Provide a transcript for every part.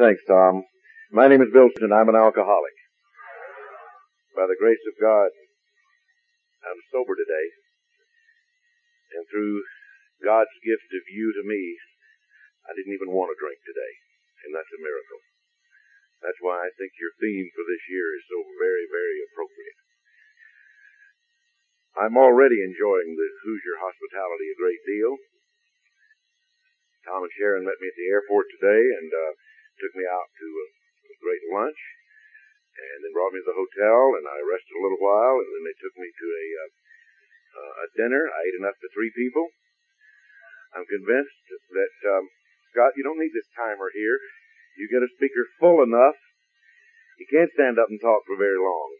Thanks, Tom. My name is Bill and I'm an alcoholic. By the grace of God, I'm sober today. And through God's gift of you to me, I didn't even want to drink today. And that's a miracle. That's why I think your theme for this year is so very, very appropriate. I'm already enjoying the Hoosier hospitality a great deal. Tom and Sharon met me at the airport today and uh, took me out to a, a great lunch, and then brought me to the hotel, and I rested a little while, and then they took me to a uh, uh, a dinner. I ate enough for three people. I'm convinced that um, Scott, you don't need this timer here. You get a speaker full enough, you can't stand up and talk for very long.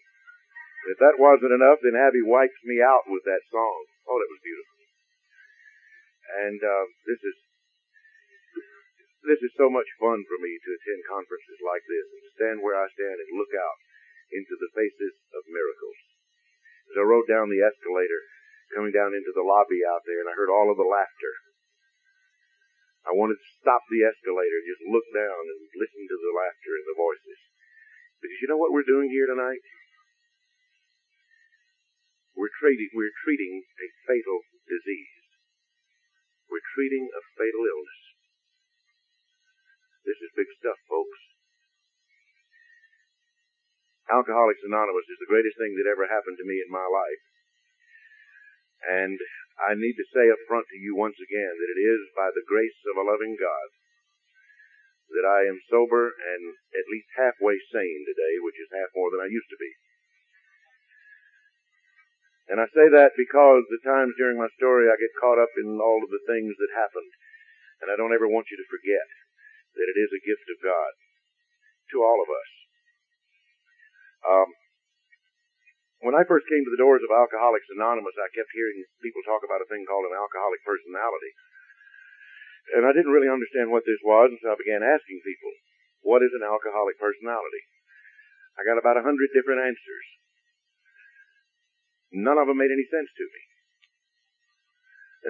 If that wasn't enough, then Abby wipes me out with that song. Oh, that was beautiful. And uh, this is this is so much fun for me to attend conferences like this and stand where I stand and look out into the faces of miracles. As I rode down the escalator, coming down into the lobby out there, and I heard all of the laughter. I wanted to stop the escalator, just look down and listen to the laughter and the voices. Because you know what we're doing here tonight? We're treating, we're treating a fatal disease. We're treating a fatal illness. This is big stuff, folks. Alcoholics Anonymous is the greatest thing that ever happened to me in my life. And I need to say up front to you once again that it is by the grace of a loving God that I am sober and at least halfway sane today, which is half more than I used to be. And I say that because the times during my story I get caught up in all of the things that happened. And I don't ever want you to forget that it is a gift of God to all of us. Um, when I first came to the doors of Alcoholics Anonymous, I kept hearing people talk about a thing called an alcoholic personality. And I didn't really understand what this was, and so I began asking people, what is an alcoholic personality? I got about a hundred different answers. None of them made any sense to me.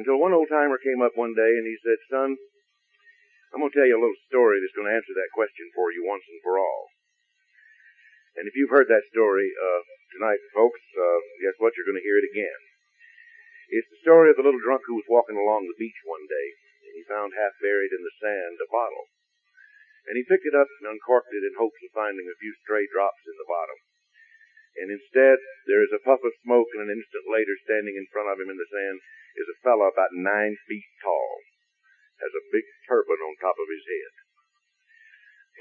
Until one old timer came up one day and he said, son, I'm going to tell you a little story that's going to answer that question for you once and for all. And if you've heard that story uh, tonight, folks, uh, guess what? You're going to hear it again. It's the story of the little drunk who was walking along the beach one day, and he found half buried in the sand a bottle. And he picked it up and uncorked it in hopes of finding a few stray drops in the bottom. And instead, there is a puff of smoke, and an instant later, standing in front of him in the sand, is a fellow about nine feet tall, has a big turban on top of his head.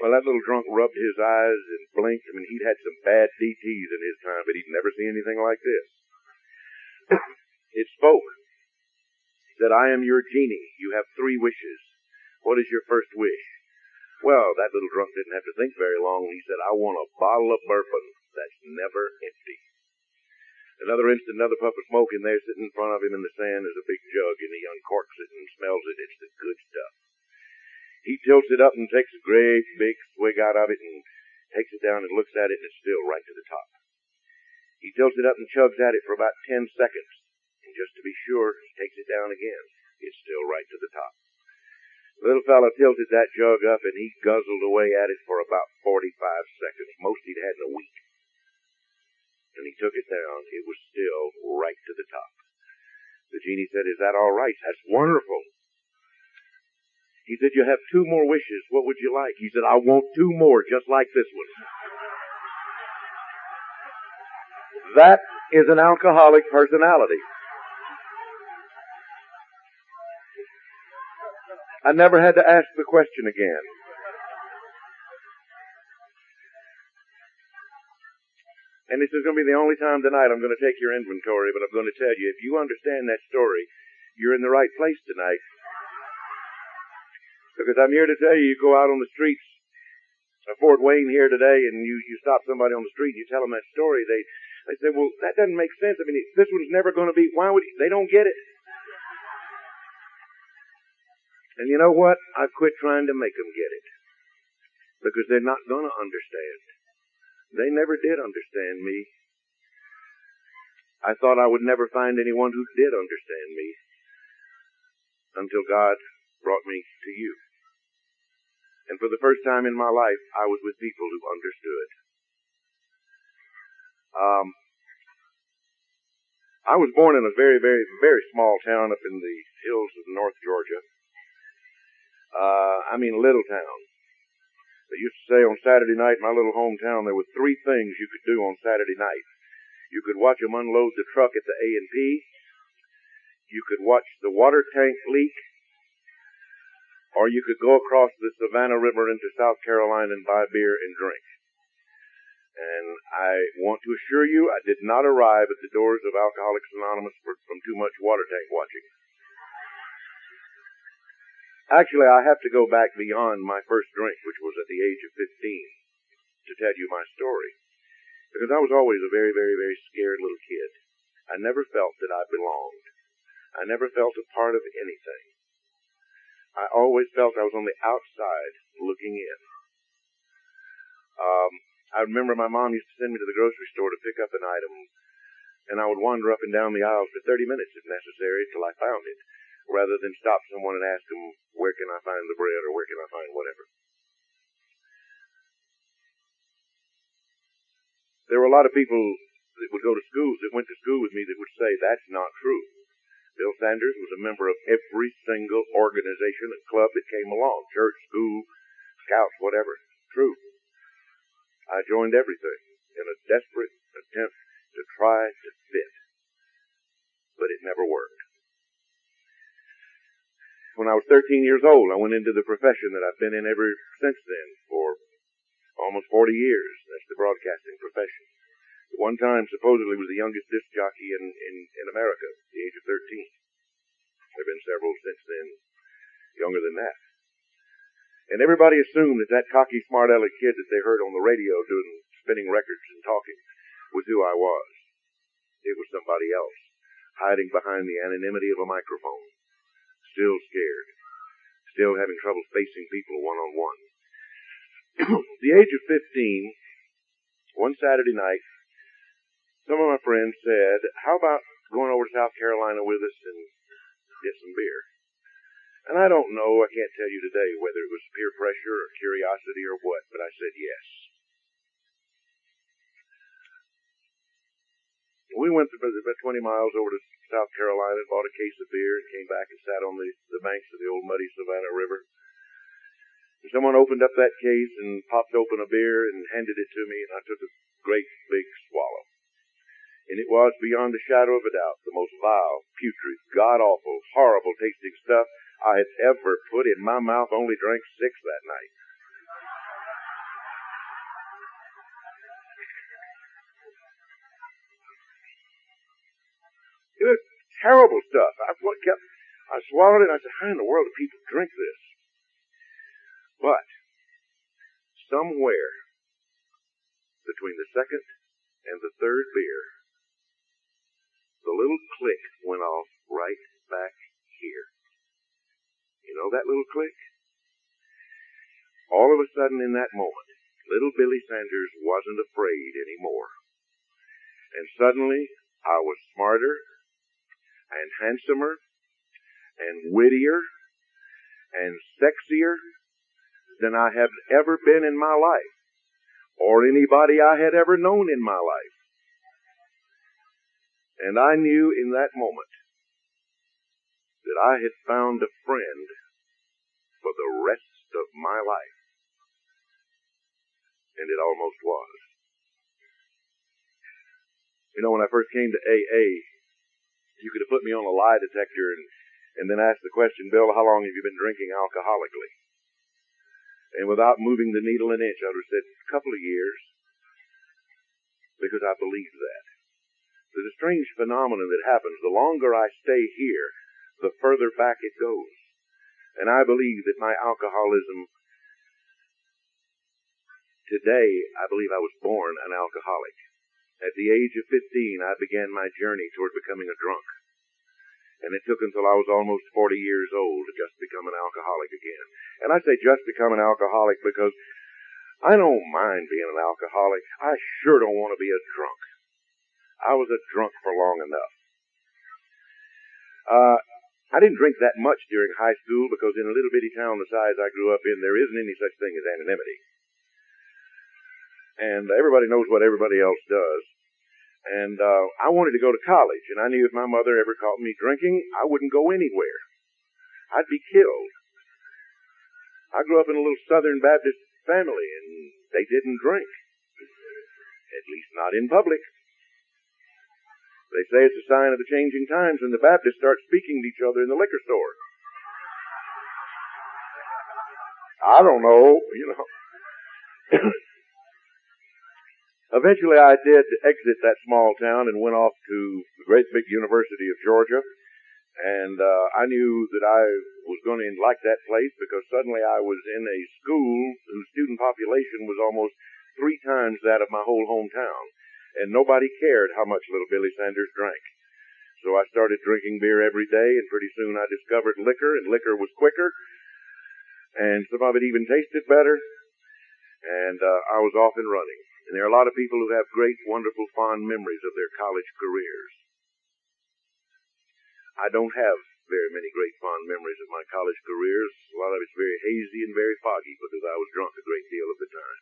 Well, that little drunk rubbed his eyes and blinked. I mean, he'd had some bad DTs in his time, but he'd never seen anything like this. it spoke. It said, I am your genie. You have three wishes. What is your first wish? Well, that little drunk didn't have to think very long. He said, I want a bottle of bourbon that's never empty. Another instant, another puff of smoke and there sitting in front of him in the sand is a big jug, and he uncorks it and smells it. It's the good stuff. He tilts it up and takes a great big swig out of it and takes it down and looks at it, and it's still right to the top. He tilts it up and chugs at it for about ten seconds, and just to be sure, he takes it down again. It's still right to the top. The little fellow tilted that jug up and he guzzled away at it for about 45 seconds, most he'd had in a week and he took it down. It was still right to the top. The genie said, Is that all right? That's wonderful. He said, You have two more wishes. What would you like? He said, I want two more just like this one. That is an alcoholic personality. I never had to ask the question again. And this is going to be the only time tonight I'm going to take your inventory, but I'm going to tell you, if you understand that story, you're in the right place tonight. Because I'm here to tell you, you go out on the streets of Fort Wayne here today and you, you stop somebody on the street and you tell them that story, they, they say, well, that doesn't make sense. I mean, this one's never going to be, why would, he, they don't get it. And you know what? I've quit trying to make them get it. Because they're not going to understand. They never did understand me. I thought I would never find anyone who did understand me until God brought me to you. And for the first time in my life, I was with people who understood. Um, I was born in a very, very, very small town up in the hills of North Georgia. Uh, I mean, little town. They used to say on Saturday night in my little hometown there were three things you could do on Saturday night. You could watch them unload the truck at the A&P. You could watch the water tank leak. Or you could go across the Savannah River into South Carolina and buy beer and drink. And I want to assure you, I did not arrive at the doors of Alcoholics Anonymous for, from too much water tank watching. Actually, I have to go back beyond my first drink, which was at the age of 15, to tell you my story. Because I was always a very, very, very scared little kid. I never felt that I belonged. I never felt a part of anything. I always felt I was on the outside looking in. Um, I remember my mom used to send me to the grocery store to pick up an item, and I would wander up and down the aisles for 30 minutes if necessary till I found it rather than stop someone and ask them, where can I find the bread or where can I find whatever. There were a lot of people that would go to schools that went to school with me that would say that's not true. Bill Sanders was a member of every single organization and club that came along, church, school, scouts, whatever. True. I joined everything in a desperate attempt to try to fit. But it never worked when I was 13 years old, I went into the profession that I've been in ever since then for almost 40 years. That's the broadcasting profession. At one time, supposedly, was the youngest disc jockey in, in, in America, the age of 13. There have been several since then, younger than that. And everybody assumed that that cocky, smart aleck kid that they heard on the radio doing spinning records and talking was who I was. It was somebody else, hiding behind the anonymity of a microphone still scared, still having trouble facing people one on one. the age of 15, one Saturday night, some of my friends said, how about going over to South Carolina with us and get some beer? And I don't know, I can't tell you today whether it was peer pressure or curiosity or what, but I said yes. We went about 20 miles over to South Carolina, bought a case of beer, and came back and sat on the, the banks of the old muddy Savannah River. And someone opened up that case and popped open a beer and handed it to me, and I took a great big swallow. And it was, beyond a shadow of a doubt, the most vile, putrid, god-awful, horrible tasting stuff I had ever put in my mouth, only drank six that night. It was terrible stuff. I kept, I swallowed it. I said, how in the world do people drink this? But somewhere between the second and the third beer, the little click went off right back here. You know that little click? All of a sudden in that moment, little Billy Sanders wasn't afraid anymore. And suddenly I was smarter and handsomer and wittier and sexier than I have ever been in my life or anybody I had ever known in my life. And I knew in that moment that I had found a friend for the rest of my life. And it almost was. You know, when I first came to AA, you could have put me on a lie detector and, and then asked the question, Bill, how long have you been drinking alcoholically? And without moving the needle an inch, I would have said, a couple of years. Because I believe that. There's a strange phenomenon that happens. The longer I stay here, the further back it goes. And I believe that my alcoholism today, I believe I was born an alcoholic. At the age of 15, I began my journey toward becoming a drunk. And it took until I was almost 40 years old to just become an alcoholic again. And I say just become an alcoholic because I don't mind being an alcoholic. I sure don't want to be a drunk. I was a drunk for long enough. Uh, I I didn't drink that much during high school because in a little bitty town the size I grew up in, there isn't any such thing as anonymity. And everybody knows what everybody else does. And uh, I wanted to go to college, and I knew if my mother ever caught me drinking, I wouldn't go anywhere. I'd be killed. I grew up in a little Southern Baptist family, and they didn't drink. At least not in public. They say it's a sign of the changing times when the Baptists start speaking to each other in the liquor store. I don't know, you know. Eventually I did exit that small town and went off to the great big University of Georgia. And uh, I knew that I was going to like that place because suddenly I was in a school whose student population was almost three times that of my whole hometown and nobody cared how much little Billy Sanders drank. So I started drinking beer every day, and pretty soon I discovered liquor, and liquor was quicker, and some of it even tasted better, and uh, I was off and running. And there are a lot of people who have great, wonderful, fond memories of their college careers. I don't have very many great fond memories of my college careers. A lot of it's very hazy and very foggy because I was drunk a great deal of the time.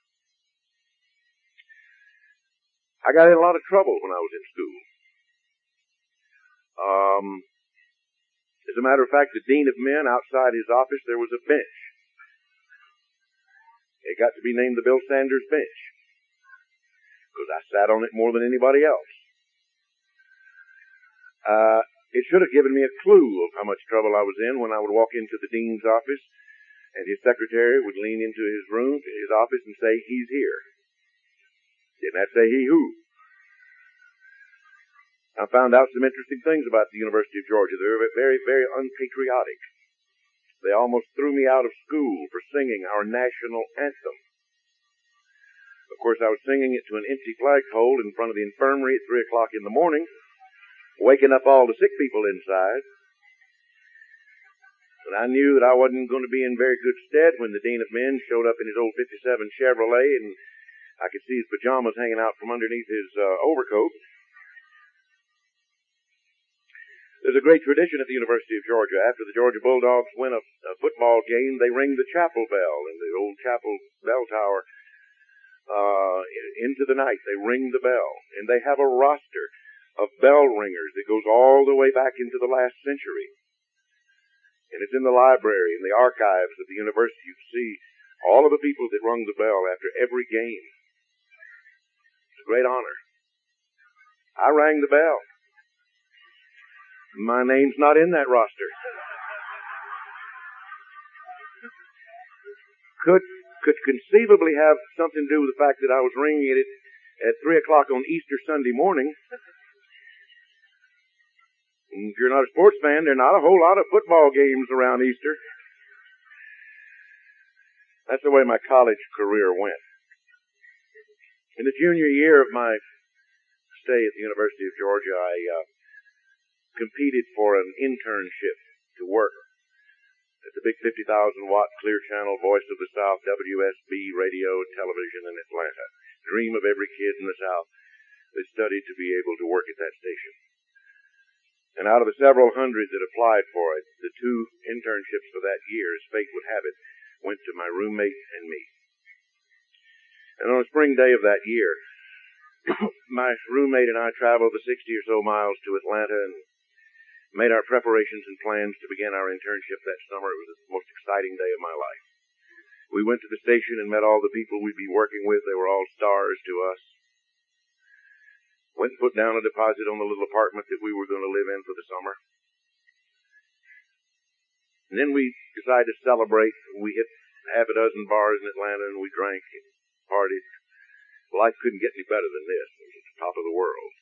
I got in a lot of trouble when I was in school. Um, as a matter of fact, the dean of men outside his office, there was a bench. It got to be named the Bill Sanders bench because I sat on it more than anybody else. Uh, it should have given me a clue of how much trouble I was in when I would walk into the dean's office and his secretary would lean into his room, his office, and say, "He's here." Didn't that say he who? I found out some interesting things about the University of Georgia. They were very, very unpatriotic. They almost threw me out of school for singing our national anthem. Of course, I was singing it to an empty flagpole in front of the infirmary at 3 o'clock in the morning, waking up all the sick people inside. But I knew that I wasn't going to be in very good stead when the Dean of Men showed up in his old 57 Chevrolet and I could see his pajamas hanging out from underneath his uh, overcoat. There's a great tradition at the University of Georgia. After the Georgia Bulldogs win a, a football game, they ring the chapel bell in the old chapel bell tower. Uh, into the night, they ring the bell, and they have a roster of bell ringers that goes all the way back into the last century. And it's in the library, in the archives of the university. You see all of the people that rung the bell after every game It's a great honor. I rang the bell. My name's not in that roster. Could could conceivably have something to do with the fact that I was ringing it at three o'clock on Easter Sunday morning. if you're not a sports fan, there are not a whole lot of football games around Easter. That's the way my college career went. In the junior year of my stay at the University of Georgia, I uh, competed for an internship to work at the big 50,000 watt clear channel voice of the South WSB radio television in Atlanta. Dream of every kid in the South that studied to be able to work at that station. And out of the several hundred that applied for it, the two internships for that year, as fate would have it, went to my roommate and me. And on a spring day of that year, my roommate and I traveled the 60 or so miles to Atlanta and made our preparations and plans to begin our internship that summer. It was the most exciting day of my life. We went to the station and met all the people we'd be working with. They were all stars to us. Went and put down a deposit on the little apartment that we were going to live in for the summer. And then we decided to celebrate. We hit half a dozen bars in Atlanta and we drank and partied. Life couldn't get any better than this. It was the top of the world.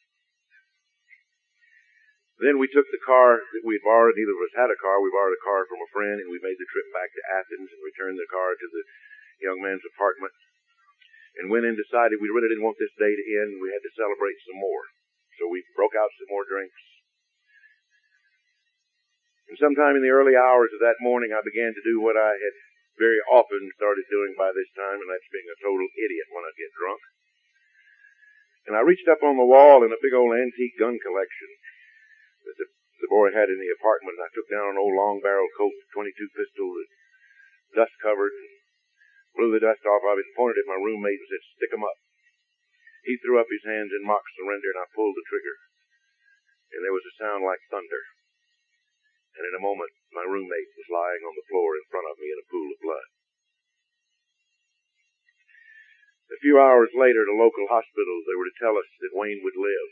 Then we took the car that we borrowed. Neither of us had a car. We borrowed a car from a friend, and we made the trip back to Athens and returned the car to the young man's apartment. And went and decided we really didn't want this day to end. We had to celebrate some more. So we broke out some more drinks. And sometime in the early hours of that morning, I began to do what I had very often started doing by this time, and that's being a total idiot when I get drunk. And I reached up on the wall in a big old antique gun collection. There's a the boy had in the apartment, I took down an old long-barreled Colt 22 pistol dust covered, and blew the dust off of it, pointed at my roommate and said, "Stick 'em up." He threw up his hands in mock surrender, and I pulled the trigger, and there was a sound like thunder. And in a moment, my roommate was lying on the floor in front of me in a pool of blood. A few hours later, at a local hospital, they were to tell us that Wayne would live,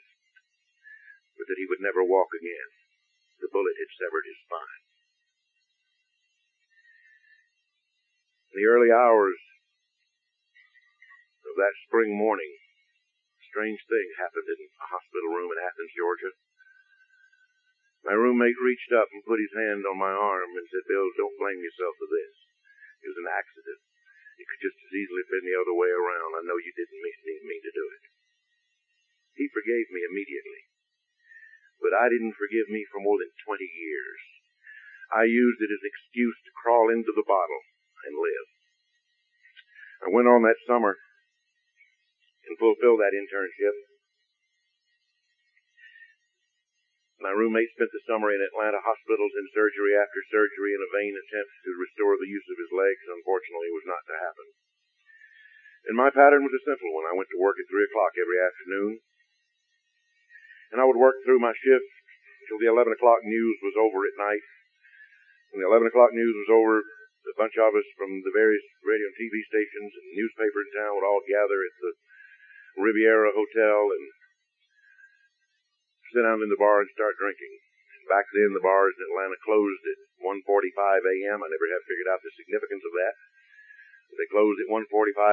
but that he would never walk again. The bullet had severed his spine. In the early hours of that spring morning, a strange thing happened in a hospital room in Athens, Georgia. My roommate reached up and put his hand on my arm and said, Bill, don't blame yourself for this. It was an accident. It could just as easily have been the other way around. I know you didn't mean, mean to do it. He forgave me immediately. But I didn't forgive me for more than 20 years. I used it as an excuse to crawl into the bottle and live. I went on that summer and fulfilled that internship. My roommate spent the summer in Atlanta hospitals in surgery after surgery in a vain attempt to restore the use of his legs. Unfortunately, it was not to happen. And my pattern was a simple one. I went to work at 3 o'clock every afternoon, and I would work through my shift till the 11 o'clock news was over at night. When the 11 o'clock news was over, a bunch of us from the various radio and TV stations and newspaper in town would all gather at the Riviera Hotel and sit down in the bar and start drinking. Back then, the bars in Atlanta closed at 1:45 a.m. I never have figured out the significance of that. They closed at 1:45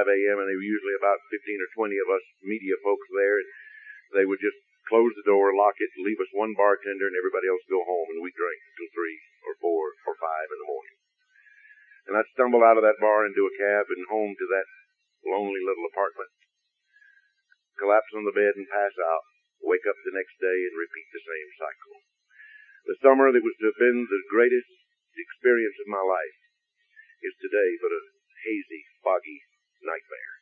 a.m. and there were usually about 15 or 20 of us media folks there. And they would just close the door, lock it, leave us one bartender, and everybody else go home, and we drink until three or four or five in the morning. And I'd stumble out of that bar into a cab and home to that lonely little apartment, collapse on the bed and pass out, wake up the next day and repeat the same cycle. The summer that was to have been the greatest experience of my life is today but a hazy, foggy nightmare.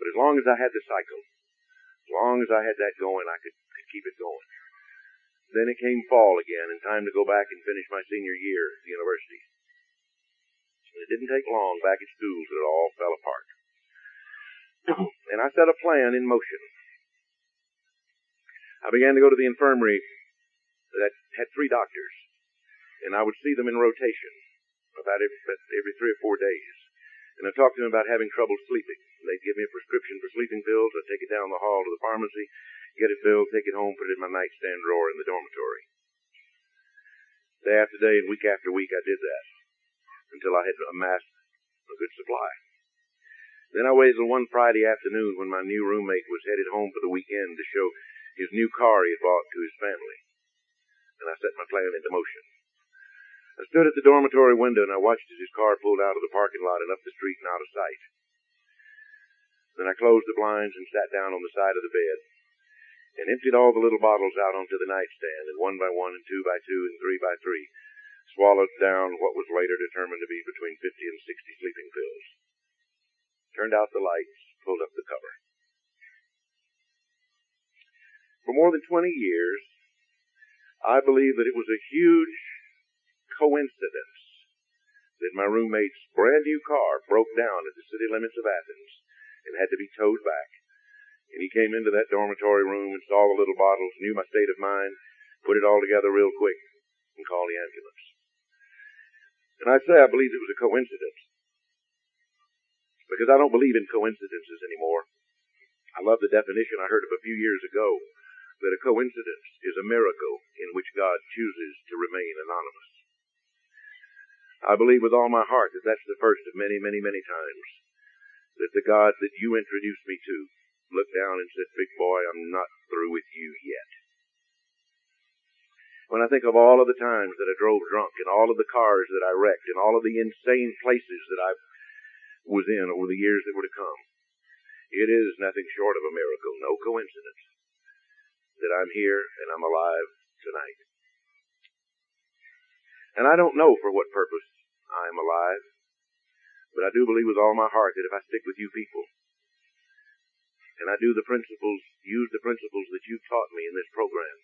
But as long as I had the cycle, long as I had that going, I could, could keep it going. Then it came fall again and time to go back and finish my senior year at the university. It didn't take long back at school that it all fell apart. and I set a plan in motion. I began to go to the infirmary that had three doctors, and I would see them in rotation about every, every three or four days. And I talked to them about having trouble sleeping. They'd give me a prescription for sleeping pills. I'd take it down the hall to the pharmacy, get it filled, take it home, put it in my nightstand drawer in the dormitory. Day after day and week after week, I did that until I had amassed a good supply. Then I waited one Friday afternoon when my new roommate was headed home for the weekend to show his new car he had bought to his family. And I set my plan into motion. I stood at the dormitory window and I watched as his car pulled out of the parking lot and up the street and out of sight. Then I closed the blinds and sat down on the side of the bed and emptied all the little bottles out onto the nightstand and one by one and two by two and three by three swallowed down what was later determined to be between 50 and 60 sleeping pills. Turned out the lights, pulled up the cover. For more than 20 years, I believe that it was a huge coincidence that my roommate's brand new car broke down at the city limits of Athens and had to be towed back. And he came into that dormitory room and saw the little bottles, knew my state of mind, put it all together real quick, and called the ambulance. And I say I believe it was a coincidence. Because I don't believe in coincidences anymore. I love the definition I heard of a few years ago that a coincidence is a miracle in which God chooses to remain anonymous. I believe with all my heart that that's the first of many, many, many times that the God that you introduced me to looked down and said, Big boy, I'm not through with you yet. When I think of all of the times that I drove drunk and all of the cars that I wrecked and all of the insane places that I was in over the years that were to come, it is nothing short of a miracle, no coincidence, that I'm here and I'm alive tonight. And I don't know for what purpose I am alive, but I do believe with all my heart that if I stick with you people, and I do the principles, use the principles that you've taught me in this program,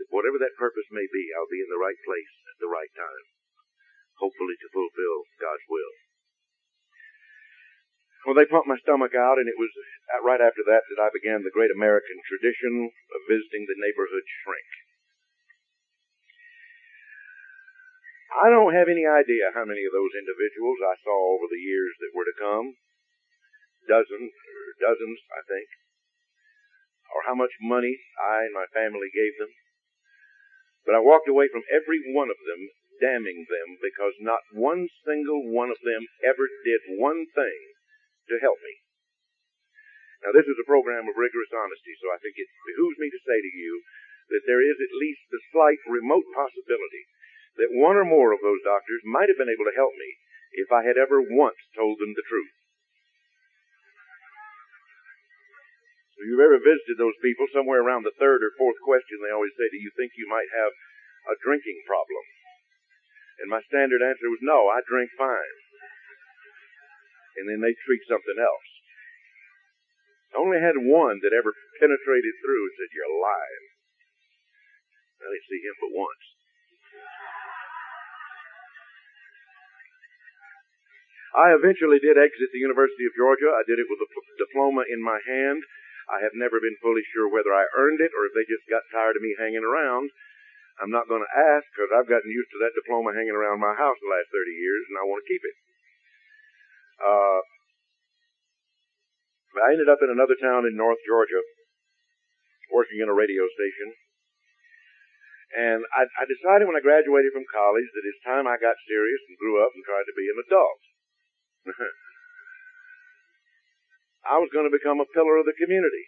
that whatever that purpose may be, I'll be in the right place at the right time, hopefully to fulfill God's will. Well, they pumped my stomach out, and it was right after that that I began the great American tradition of visiting the neighborhood shrink. I don't have any idea how many of those individuals I saw over the years that were to come. Dozens, or dozens, I think. Or how much money I and my family gave them. But I walked away from every one of them damning them because not one single one of them ever did one thing to help me. Now this is a program of rigorous honesty, so I think it behooves me to say to you that there is at least the slight remote possibility that one or more of those doctors might have been able to help me if I had ever once told them the truth. If you've ever visited those people, somewhere around the third or fourth question, they always say, Do you think you might have a drinking problem? And my standard answer was, No, I drink fine. And then they treat something else. I only had one that ever penetrated through and said, You're lying. I didn't see him but once. I eventually did exit the University of Georgia. I did it with a diploma in my hand. I have never been fully sure whether I earned it or if they just got tired of me hanging around. I'm not going to ask because I've gotten used to that diploma hanging around my house the last 30 years and I want to keep it. Uh, I ended up in another town in North Georgia working in a radio station. And I, I decided when I graduated from college that it's time I got serious and grew up and tried to be an adult. I was going to become a pillar of the community.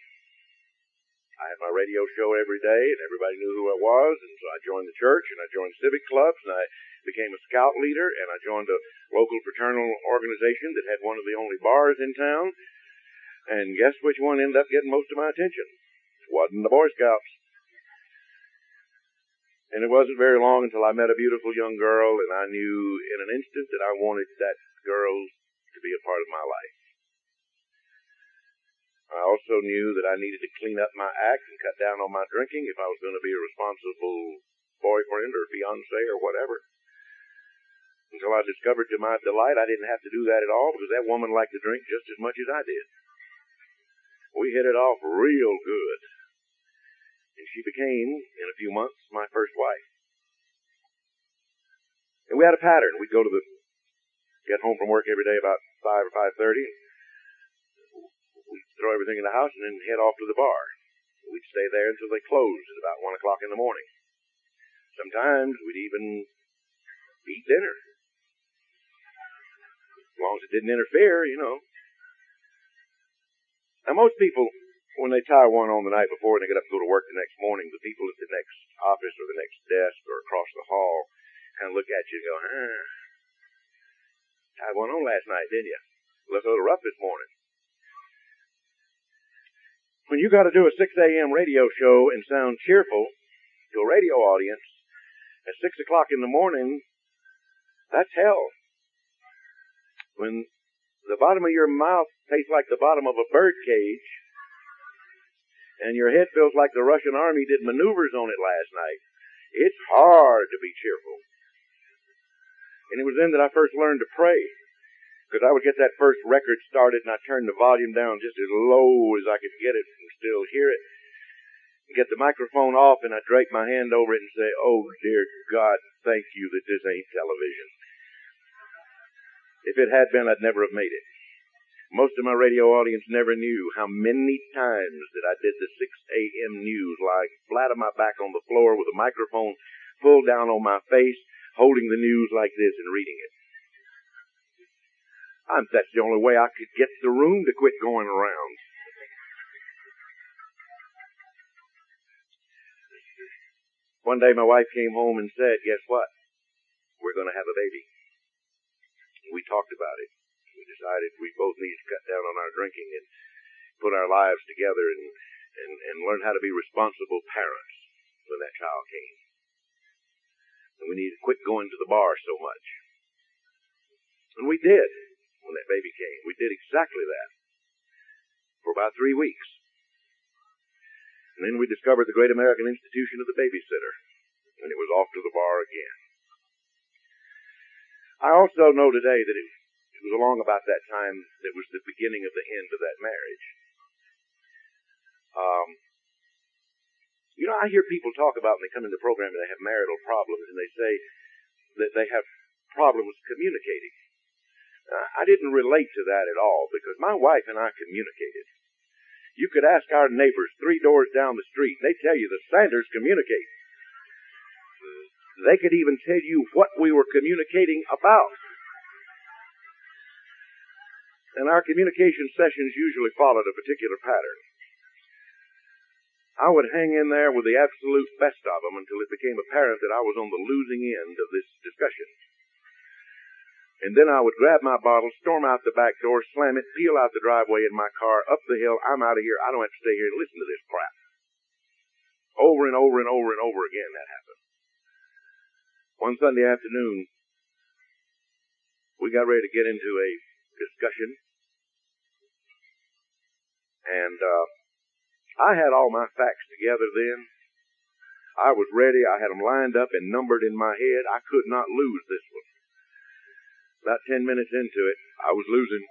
I had my radio show every day, and everybody knew who I was, and so I joined the church, and I joined civic clubs, and I became a scout leader, and I joined a local fraternal organization that had one of the only bars in town. And guess which one ended up getting most of my attention? It wasn't the Boy Scouts. And it wasn't very long until I met a beautiful young girl, and I knew in an instant that I wanted that girl to be a part of my life. I also knew that I needed to clean up my act and cut down on my drinking if I was going to be a responsible boyfriend or fiance or whatever. Until I discovered to my delight I didn't have to do that at all because that woman liked to drink just as much as I did. We hit it off real good. And she became, in a few months, my first wife. And we had a pattern. We'd go to the get home from work every day about five or five thirty. We'd throw everything in the house and then head off to the bar. We'd stay there until they closed at about one o'clock in the morning. Sometimes we'd even eat dinner. As long as it didn't interfere, you know. Now most people, when they tie one on the night before and they get up and go to work the next morning, the people at the next office or the next desk or across the hall kind of look at you and go, huh, Tied one on last night, didn't you? Looked a little rough this morning. When you got to do a 6 a.m. radio show and sound cheerful to a radio audience at 6 o'clock in the morning, that's hell. When the bottom of your mouth tastes like the bottom of a bird cage, and your head feels like the Russian army did maneuvers on it last night, it's hard to be cheerful. And it was then that I first learned to pray. Because I would get that first record started and I turned the volume down just as low as I could get it and still hear it. And get the microphone off and I'd drape my hand over it and say, Oh dear God, thank you that this ain't television. If it had been, I'd never have made it. Most of my radio audience never knew how many times that I did the 6 a.m. news lying flat on my back on the floor with a microphone pulled down on my face holding the news like this and reading it. I'm, that's the only way I could get the room to quit going around. One day my wife came home and said, guess what? We're going to have a baby. We talked about it. We decided we both need to cut down on our drinking and put our lives together and, and, and learn how to be responsible parents when that child came. And we needed to quit going to the bar so much. And we did when that baby came. We did exactly that for about three weeks. And then we discovered the great American institution of the babysitter. And it was off to the bar again. I also know today that it, it was along about that time that was the beginning of the end of that marriage. Um, you know, I hear people talk about when they come into the program and they have marital problems and they say that they have problems communicating. Uh, I didn't relate to that at all because my wife and I communicated. You could ask our neighbors three doors down the street, and they tell you the Sanders communicate. They could even tell you what we were communicating about. And our communication sessions usually followed a particular pattern. I would hang in there with the absolute best of them until it became apparent that I was on the losing end of this discussion. And then I would grab my bottle, storm out the back door, slam it, peel out the driveway in my car, up the hill. I'm out of here. I don't have to stay here and listen to this crap. Over and over and over and over again that happened. One Sunday afternoon, we got ready to get into a discussion. And, uh, I had all my facts together then. I was ready. I had them lined up and numbered in my head. I could not lose this one. About ten minutes into it, I was losing.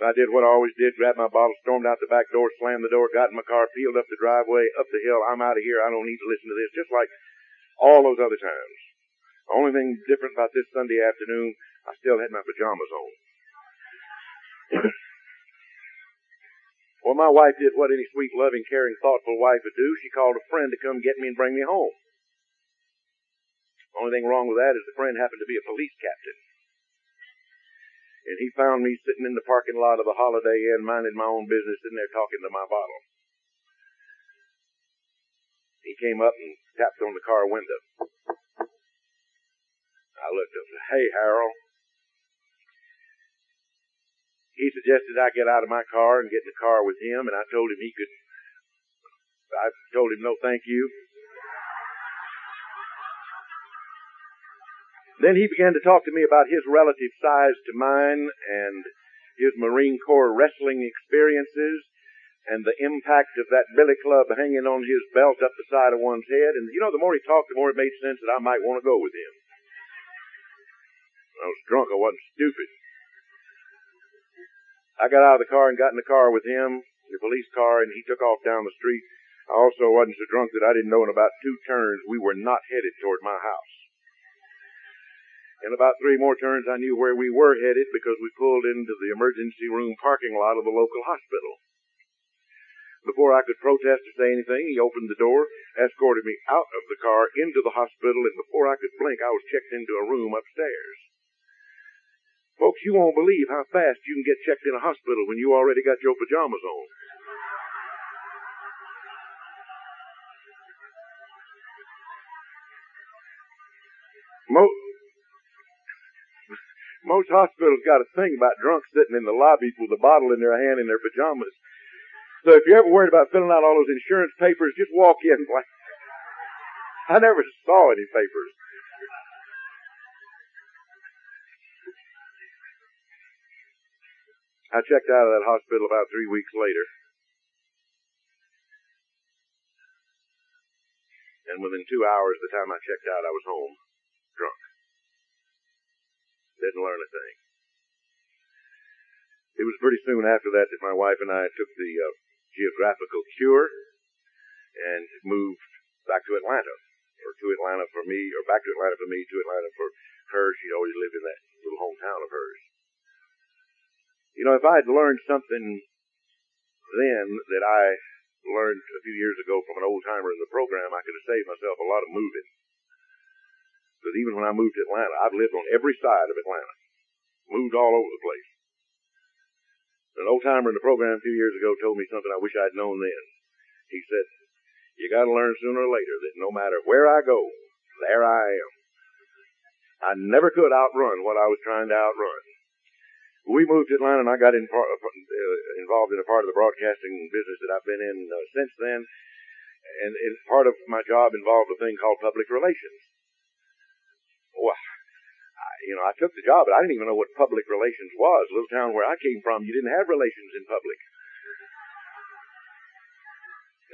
So I did what I always did, grabbed my bottle, stormed out the back door, slammed the door, got in my car, peeled up the driveway, up the hill. I'm out of here. I don't need to listen to this. Just like all those other times. The only thing different about this Sunday afternoon, I still had my pajamas on. well, my wife did what any sweet, loving, caring, thoughtful wife would do. She called a friend to come get me and bring me home. Only thing wrong with that is the friend happened to be a police captain and he found me sitting in the parking lot of the Holiday Inn, minding my own business, sitting there talking to my bottle. He came up and tapped on the car window. I looked up and said, Hey, Harold. He suggested I get out of my car and get in the car with him, and I told him he could. I told him no, thank you. Then he began to talk to me about his relative size to mine and his Marine Corps wrestling experiences and the impact of that billy club hanging on his belt up the side of one's head. And you know, the more he talked, the more it made sense that I might want to go with him. I was drunk. I wasn't stupid. I got out of the car and got in the car with him, the police car, and he took off down the street. I also wasn't so drunk that I didn't know in about two turns we were not headed toward my house. In about three more turns, I knew where we were headed because we pulled into the emergency room parking lot of the local hospital. Before I could protest or say anything, he opened the door, escorted me out of the car into the hospital, and before I could blink, I was checked into a room upstairs. Folks, you won't believe how fast you can get checked in a hospital when you already got your pajamas on. Most, most hospitals got a thing about drunks sitting in the lobbies with a bottle in their hand in their pajamas. So if you're ever worried about filling out all those insurance papers, just walk in. I never saw any papers. I checked out of that hospital about three weeks later. And within two hours, of the time I checked out, I was home, drunk. Didn't learn a thing. It was pretty soon after that that my wife and I took the uh, geographical cure and moved back to Atlanta, or to Atlanta for me, or back to Atlanta for me, to Atlanta for her. She always lived in that little hometown of hers. You know, if I had learned something then that I learned a few years ago from an old timer in the program, I could have saved myself a lot of moving. Because even when I moved to Atlanta, I've lived on every side of Atlanta. Moved all over the place. An old timer in the program a few years ago told me something I wish I'd known then. He said, you gotta learn sooner or later that no matter where I go, there I am. I never could outrun what I was trying to outrun. We moved to Atlanta and I got in part, uh, involved in a part of the broadcasting business that I've been in uh, since then. And, and part of my job involved a thing called public relations well, I, you know, I took the job, but I didn't even know what public relations was. little town where I came from, you didn't have relations in public.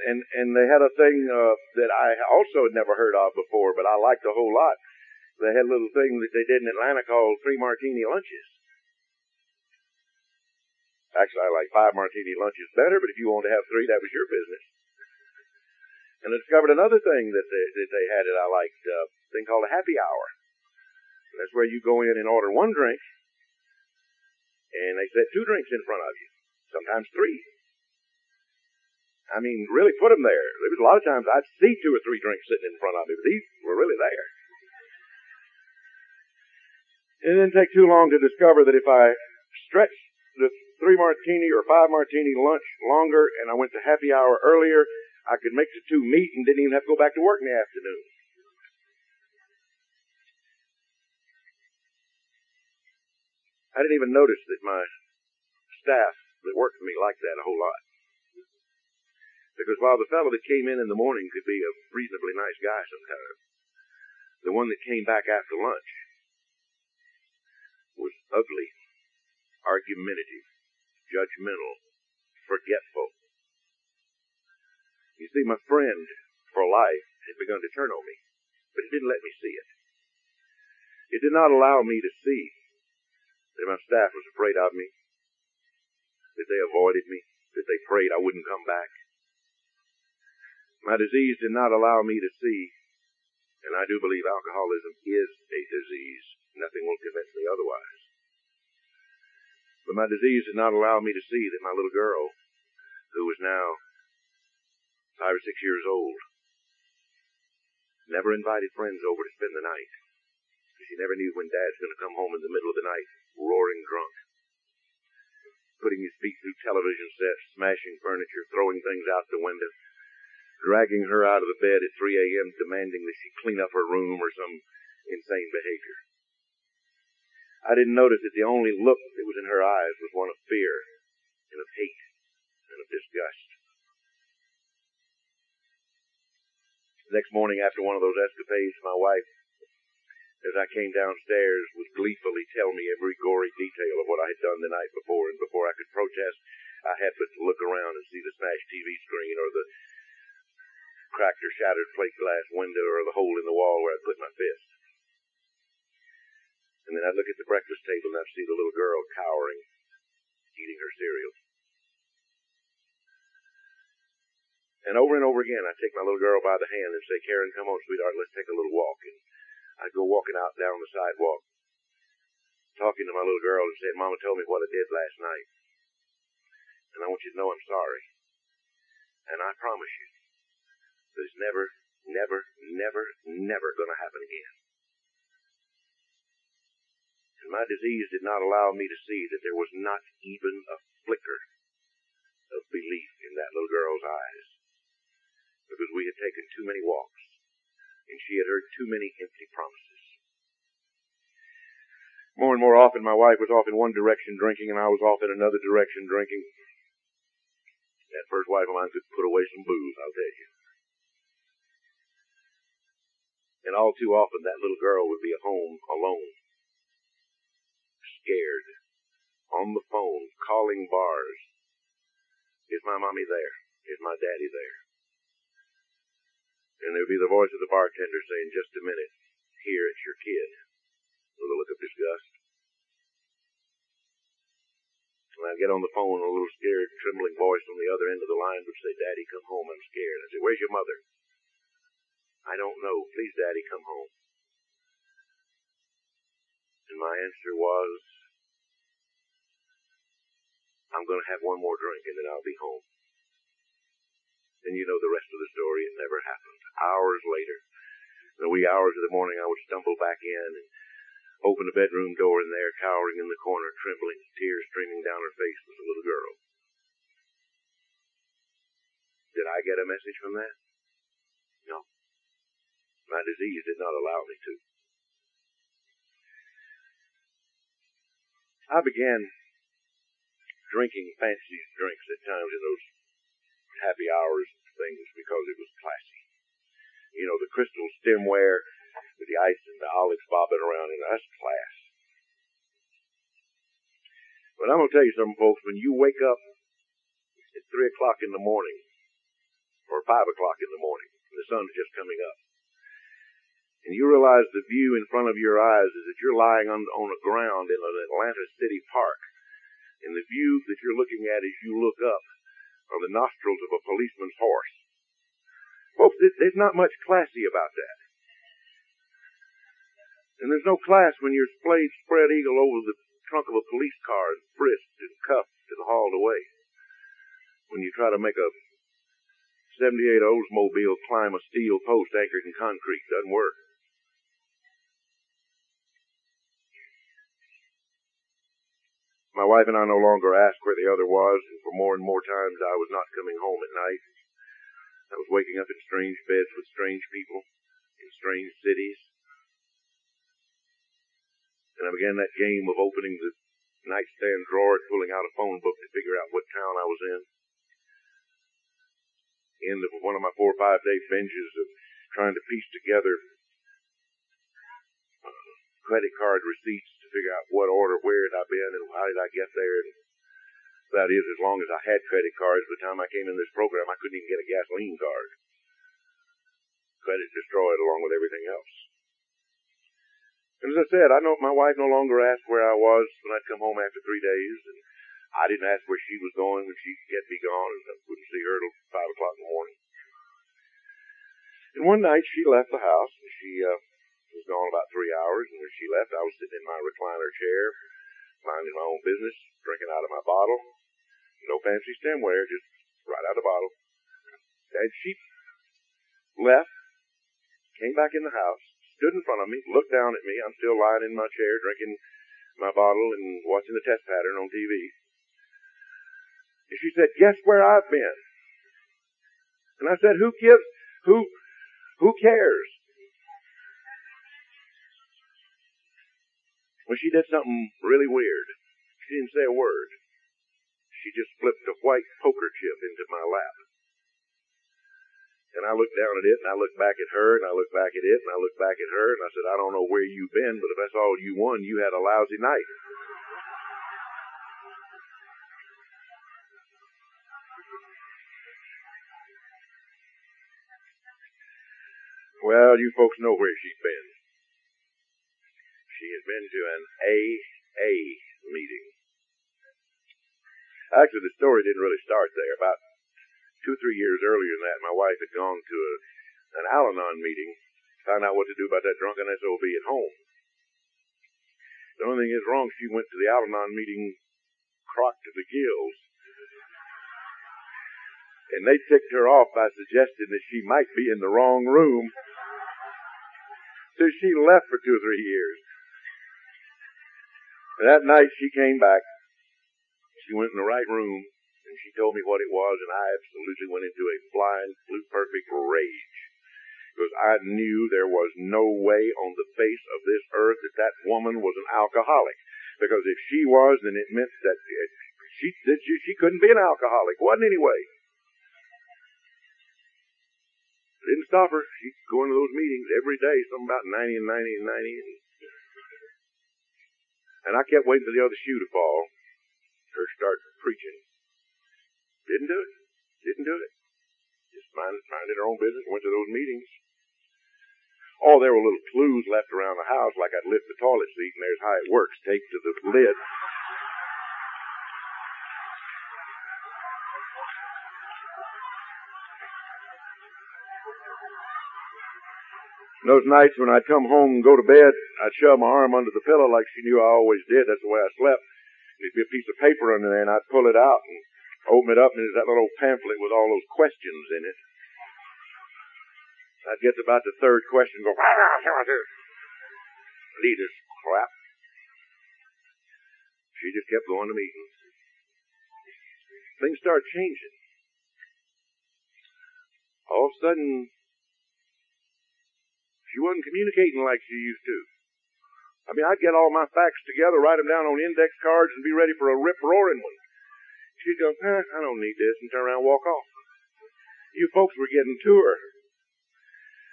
and and they had a thing uh, that I also had never heard of before, but I liked a whole lot. They had a little thing that they did in Atlanta called three martini lunches. Actually, I like five martini lunches better, but if you wanted to have three, that was your business. And I discovered another thing that they, that they had that I liked, uh, a thing called a happy hour. And that's where you go in and order one drink, and they set two drinks in front of you, sometimes three. I mean, really put them there. There was a lot of times I'd see two or three drinks sitting in front of me, but these were really there. It didn't take too long to discover that if I stretched the three martini or five martini lunch longer and I went to happy hour earlier, I could make the two meet and didn't even have to go back to work in the afternoon. I didn't even notice that my staff that worked for me liked that a whole lot. Because while the fellow that came in in the morning could be a reasonably nice guy sometimes, the one that came back after lunch was ugly, argumentative, judgmental, forgetful. You see, my friend for life had begun to turn on me, but it didn't let me see it. It did not allow me to see that my staff was afraid of me, that they avoided me, that they prayed I wouldn't come back. My disease did not allow me to see, and I do believe alcoholism is a disease. Nothing will convince me otherwise. But my disease did not allow me to see that my little girl, who was now five or six years old, never invited friends over to spend the night. She never knew when Dad's going to come home in the middle of the night, roaring drunk, putting his feet through television sets, smashing furniture, throwing things out the window, dragging her out of the bed at 3 a.m., demanding that she clean up her room or some insane behavior. I didn't notice that the only look that was in her eyes was one of fear and of hate and of disgust. Next morning after one of those escapades, my wife, as I came downstairs, would gleefully tell me every gory detail of what I had done the night before, and before I could protest, I had but to look around and see the smashed TV screen or the cracked or shattered plate glass window or the hole in the wall where I put my fist. And I'd look at the breakfast table and I'd see the little girl cowering, eating her cereal. And over and over again, I'd take my little girl by the hand and say, Karen, come on, sweetheart, let's take a little walk. And I'd go walking out down the sidewalk, talking to my little girl and saying, Mama told me what I did last night. And I want you to know I'm sorry. And I promise you that it's never, never, never, never going to happen again. My disease did not allow me to see that there was not even a flicker of belief in that little girl's eyes because we had taken too many walks and she had heard too many empty promises. More and more often, my wife was off in one direction drinking and I was off in another direction drinking. That first wife of mine could put away some booze, I'll tell you. And all too often, that little girl would be at home alone, scared, on the phone, calling bars. Is my mommy there? Is my daddy there? And there would be the voice of the bartender saying, just a minute. Here, it's your kid. With a look of disgust. And I'd get on the phone, a little scared, trembling voice from the other end of the line would say, Daddy, come home. I'm scared. I'd say, Where's your mother? I don't know. Please, Daddy, come home. And my answer was, I'm going to have one more drink and then I'll be home. And you know the rest of the story. It never happened. Hours later, in the wee hours of the morning, I would stumble back in and open the bedroom door, and there, cowering in the corner, trembling, tears streaming down her face, was a little girl. Did I get a message from that? No. My disease did not allow me to. I began drinking fancy drinks at times in those happy hours and things because it was classy. You know, the crystal stemware with the ice and the olives bobbing around, and that's class. But I'm going to tell you something, folks. When you wake up at 3 o'clock in the morning or five o'clock in the morning, and the sun's just coming up. And you realize the view in front of your eyes is that you're lying on, on the ground in an Atlanta City park. And the view that you're looking at as you look up are the nostrils of a policeman's horse. Folks, there's not much classy about that. And there's no class when you're splayed spread eagle over the trunk of a police car and frisked and cuffed and hauled away. When you try to make a 78 Oldsmobile climb a steel post anchored in concrete, doesn't work. My wife and I no longer asked where the other was, and for more and more times I was not coming home at night. I was waking up in strange beds with strange people, in strange cities. And I began that game of opening the nightstand drawer and pulling out a phone book to figure out what town I was in. End of one of my four or five day binges of trying to piece together uh, credit card receipts figure out what order, where had I been, and how did I get there. And that is, as long as I had credit cards, by the time I came in this program, I couldn't even get a gasoline card. Credit destroyed along with everything else. And as I said, I know my wife no longer asked where I was when I'd come home after three days, and I didn't ask where she was going when she get me gone, and I wouldn't see her till five o'clock in the morning. And one night she left the house, and she uh, was gone about three hours, and when she left, I was sitting in my recliner chair, minding my own business, drinking out of my bottle. No fancy stemware, just right out of the bottle. And she left, came back in the house, stood in front of me, looked down at me. I'm still lying in my chair, drinking my bottle and watching the test pattern on TV. And she said, guess where I've been? And I said, who gives, who, who cares? Well, she did something really weird. She didn't say a word. She just flipped a white poker chip into my lap. And I looked down at it, and I looked back at her, and I looked back at it, and I looked back at her, and I said, I don't know where you've been, but if that's all you won, you had a lousy night. Well, you folks know where she's been. She had been to an AA meeting. Actually, the story didn't really start there. About two, three years earlier than that, my wife had gone to a, an Al Anon meeting, found out what to do about that drunken SOB at home. The only thing is wrong, she went to the Al Anon meeting crocked to the gills. And they ticked her off by suggesting that she might be in the wrong room. So she left for two or three years. That night she came back. She went in the right room and she told me what it was and I absolutely went into a blind, blue perfect rage. Because I knew there was no way on the face of this earth that that woman was an alcoholic. Because if she was, then it meant that she, that she, she couldn't be an alcoholic. Wasn't anyway. Didn't stop her. She'd go into those meetings every day, something about 90 and 90 and 90. And and I kept waiting for the other shoe to fall. Her start preaching. Didn't do it. Didn't do it. Just minded, minded her own business, went to those meetings. Oh, there were little clues left around the house, like I'd lift the toilet seat and there's how it works, taped to the lid. Those nights when I'd come home and go to bed, I'd shove my arm under the pillow like she knew I always did. That's the way I slept. There'd be a piece of paper under there and I'd pull it out and open it up and there's that little pamphlet with all those questions in it. I'd get to about the third question and go, leaders crap. She just kept going to meetings. Things start changing. All of a sudden, she wasn't communicating like she used to. I mean, I'd get all my facts together, write them down on index cards, and be ready for a rip-roaring one. She'd go, eh, I don't need this, and turn around and walk off. You folks were getting to her.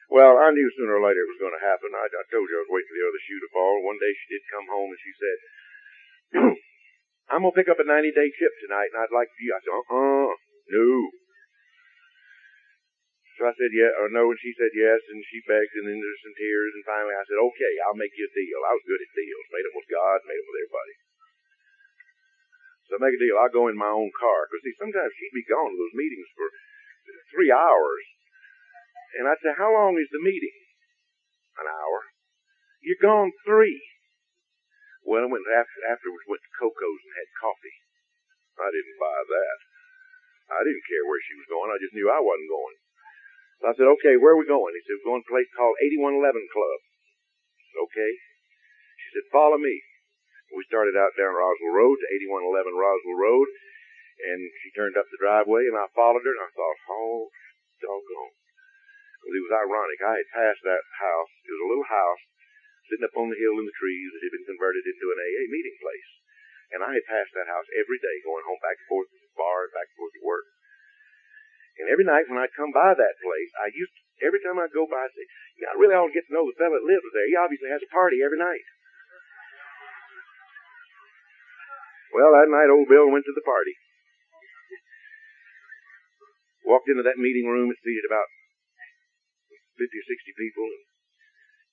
Well, I knew sooner or later it was going to happen. I, I told you I was waiting for the other shoe to fall. One day she did come home and she said, I'm going to pick up a 90 day chip tonight and I'd like for you. I said, uh-uh, no. So I said, yeah, or no, and she said yes, and she begged, and then there's some tears, and finally I said, okay, I'll make you a deal. I was good at deals. Made them with God, made them with everybody. So I make a deal. I'll go in my own car. Because see, sometimes she'd be gone to those meetings for three hours. And I'd say, how long is the meeting? An hour. You're gone three. Well, I went after, afterwards went to Coco's and had coffee. I didn't buy that. I didn't care where she was going. I just knew I wasn't going. So I said, okay, where are we going? He said, we're going to a place called 8111 Club. Said, okay. She said, follow me. We started out down Roswell Road to 8111 Roswell Road, and she turned up the driveway, and I followed her, and I thought, oh, doggone. Because it was ironic. I had passed that house. It was a little house sitting up on the hill in the trees that had been converted into an AA meeting place. And I had passed that house every day, going home back and forth to the bar and back and forth to work. And every night when I'd come by that place, I used to, every time I'd go by, I'd say, yeah, I really ought to get to know the fellow that lives there. He obviously has a party every night. Well, that night old Bill went to the party. Walked into that meeting room, it seated about 50 or 60 people. And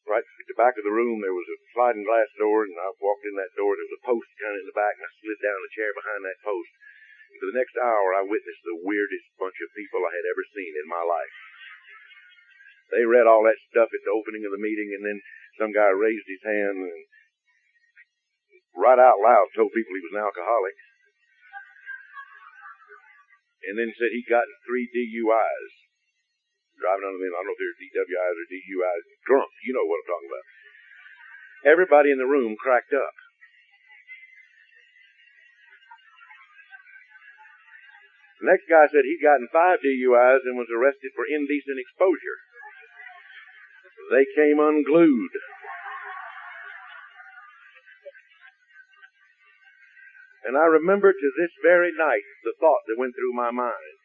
right at the back of the room, there was a sliding glass door, and I walked in that door. There was a post kind of in the back, and I slid down a chair behind that post. For the next hour, I witnessed the weirdest bunch of people I had ever seen in my life. They read all that stuff at the opening of the meeting, and then some guy raised his hand and right out loud told people he was an alcoholic. And then said he'd gotten three DUIs. Driving on the I don't know if they're DWIs or DUIs. Drunk. You know what I'm talking about. Everybody in the room cracked up. Next guy said he'd gotten five DUIs and was arrested for indecent exposure. They came unglued. And I remember to this very night the thought that went through my mind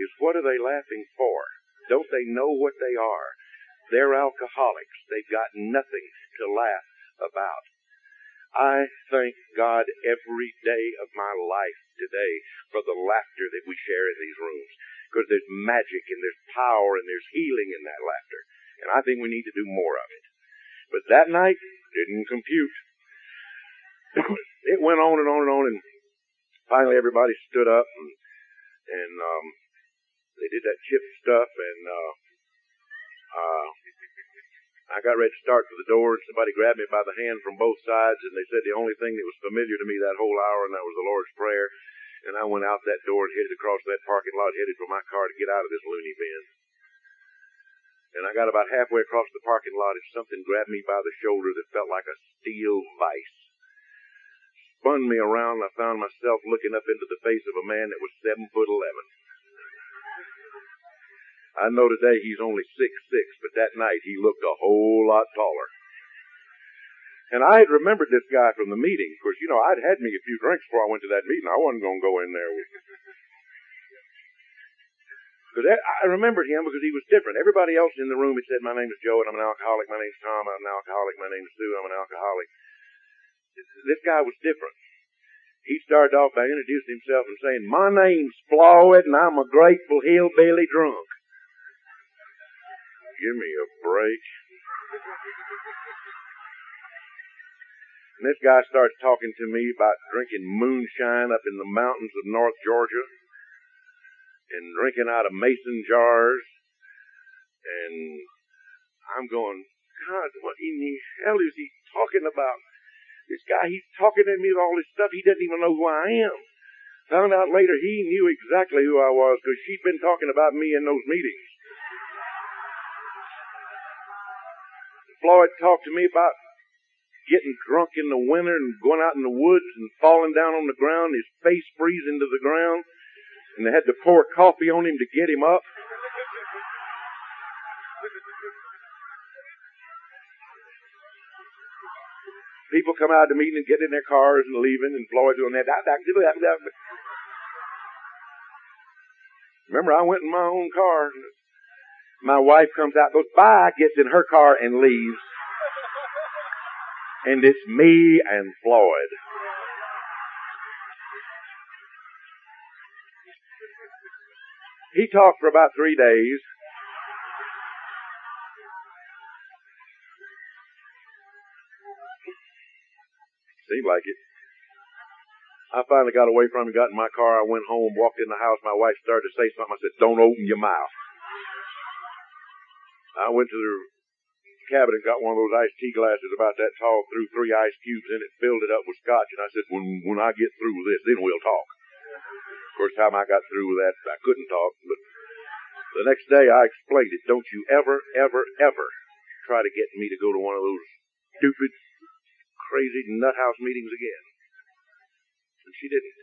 is what are they laughing for? Don't they know what they are? They're alcoholics. They've got nothing to laugh about. I thank God every day of my life today for the laughter that we share in these rooms. Because there's magic and there's power and there's healing in that laughter. And I think we need to do more of it. But that night didn't compute. it went on and on and on and finally everybody stood up and, and um, they did that chip stuff and uh, uh, I got ready to start for the door, and somebody grabbed me by the hand from both sides, and they said the only thing that was familiar to me that whole hour, and that was the Lord's Prayer. And I went out that door and headed across that parking lot, headed for my car to get out of this loony bin. And I got about halfway across the parking lot, and something grabbed me by the shoulder that felt like a steel vice. Spun me around, and I found myself looking up into the face of a man that was seven foot eleven. I know today he's only six six, but that night he looked a whole lot taller. And I had remembered this guy from the meeting. Of course, you know, I'd had me a few drinks before I went to that meeting. I wasn't going to go in there with But I remembered him because he was different. Everybody else in the room had said, my name is Joe and I'm an alcoholic. My name's Tom. I'm an alcoholic. My name is Sue. I'm an alcoholic. This guy was different. He started off by introducing himself and saying, my name's Floyd and I'm a grateful hillbilly drunk. Give me a break. And this guy starts talking to me about drinking moonshine up in the mountains of North Georgia and drinking out of mason jars. And I'm going, God, what in the hell is he talking about? This guy, he's talking to me with all this stuff. He doesn't even know who I am. Found out later he knew exactly who I was because she'd been talking about me in those meetings. Floyd talked to me about getting drunk in the winter and going out in the woods and falling down on the ground, his face freezing to the ground, and they had to pour coffee on him to get him up. People come out to the meeting and get in their cars and leaving, and Floyd's doing that. Remember, I went in my own car. My wife comes out, goes by, gets in her car and leaves. And it's me and Floyd. He talked for about three days. Seemed like it. I finally got away from him, got in my car, I went home, walked in the house, my wife started to say something. I said, don't open your mouth. I went to the cabinet and got one of those iced tea glasses about that tall, threw three ice cubes in it, filled it up with scotch, and I said, when, when I get through with this, then we'll talk. Course, time I got through with that, I couldn't talk, but the next day I explained it. Don't you ever, ever, ever try to get me to go to one of those stupid, crazy nut house meetings again. And she didn't.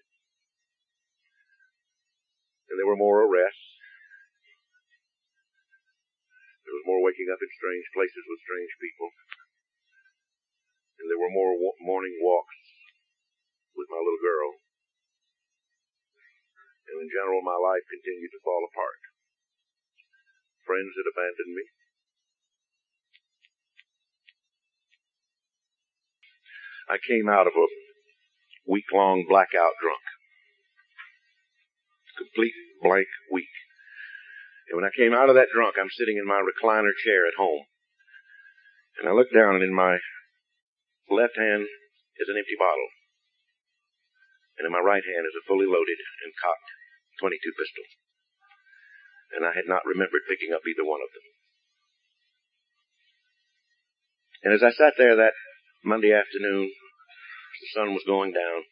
And there were more arrests. There was more waking up in strange places with strange people. And there were more wa- morning walks with my little girl. And in general, my life continued to fall apart. Friends had abandoned me. I came out of a week long blackout drunk. Complete blank week. And when I came out of that drunk, I'm sitting in my recliner chair at home. And I look down and in my left hand is an empty bottle. And in my right hand is a fully loaded and cocked 22 pistol. And I had not remembered picking up either one of them. And as I sat there that Monday afternoon, the sun was going down,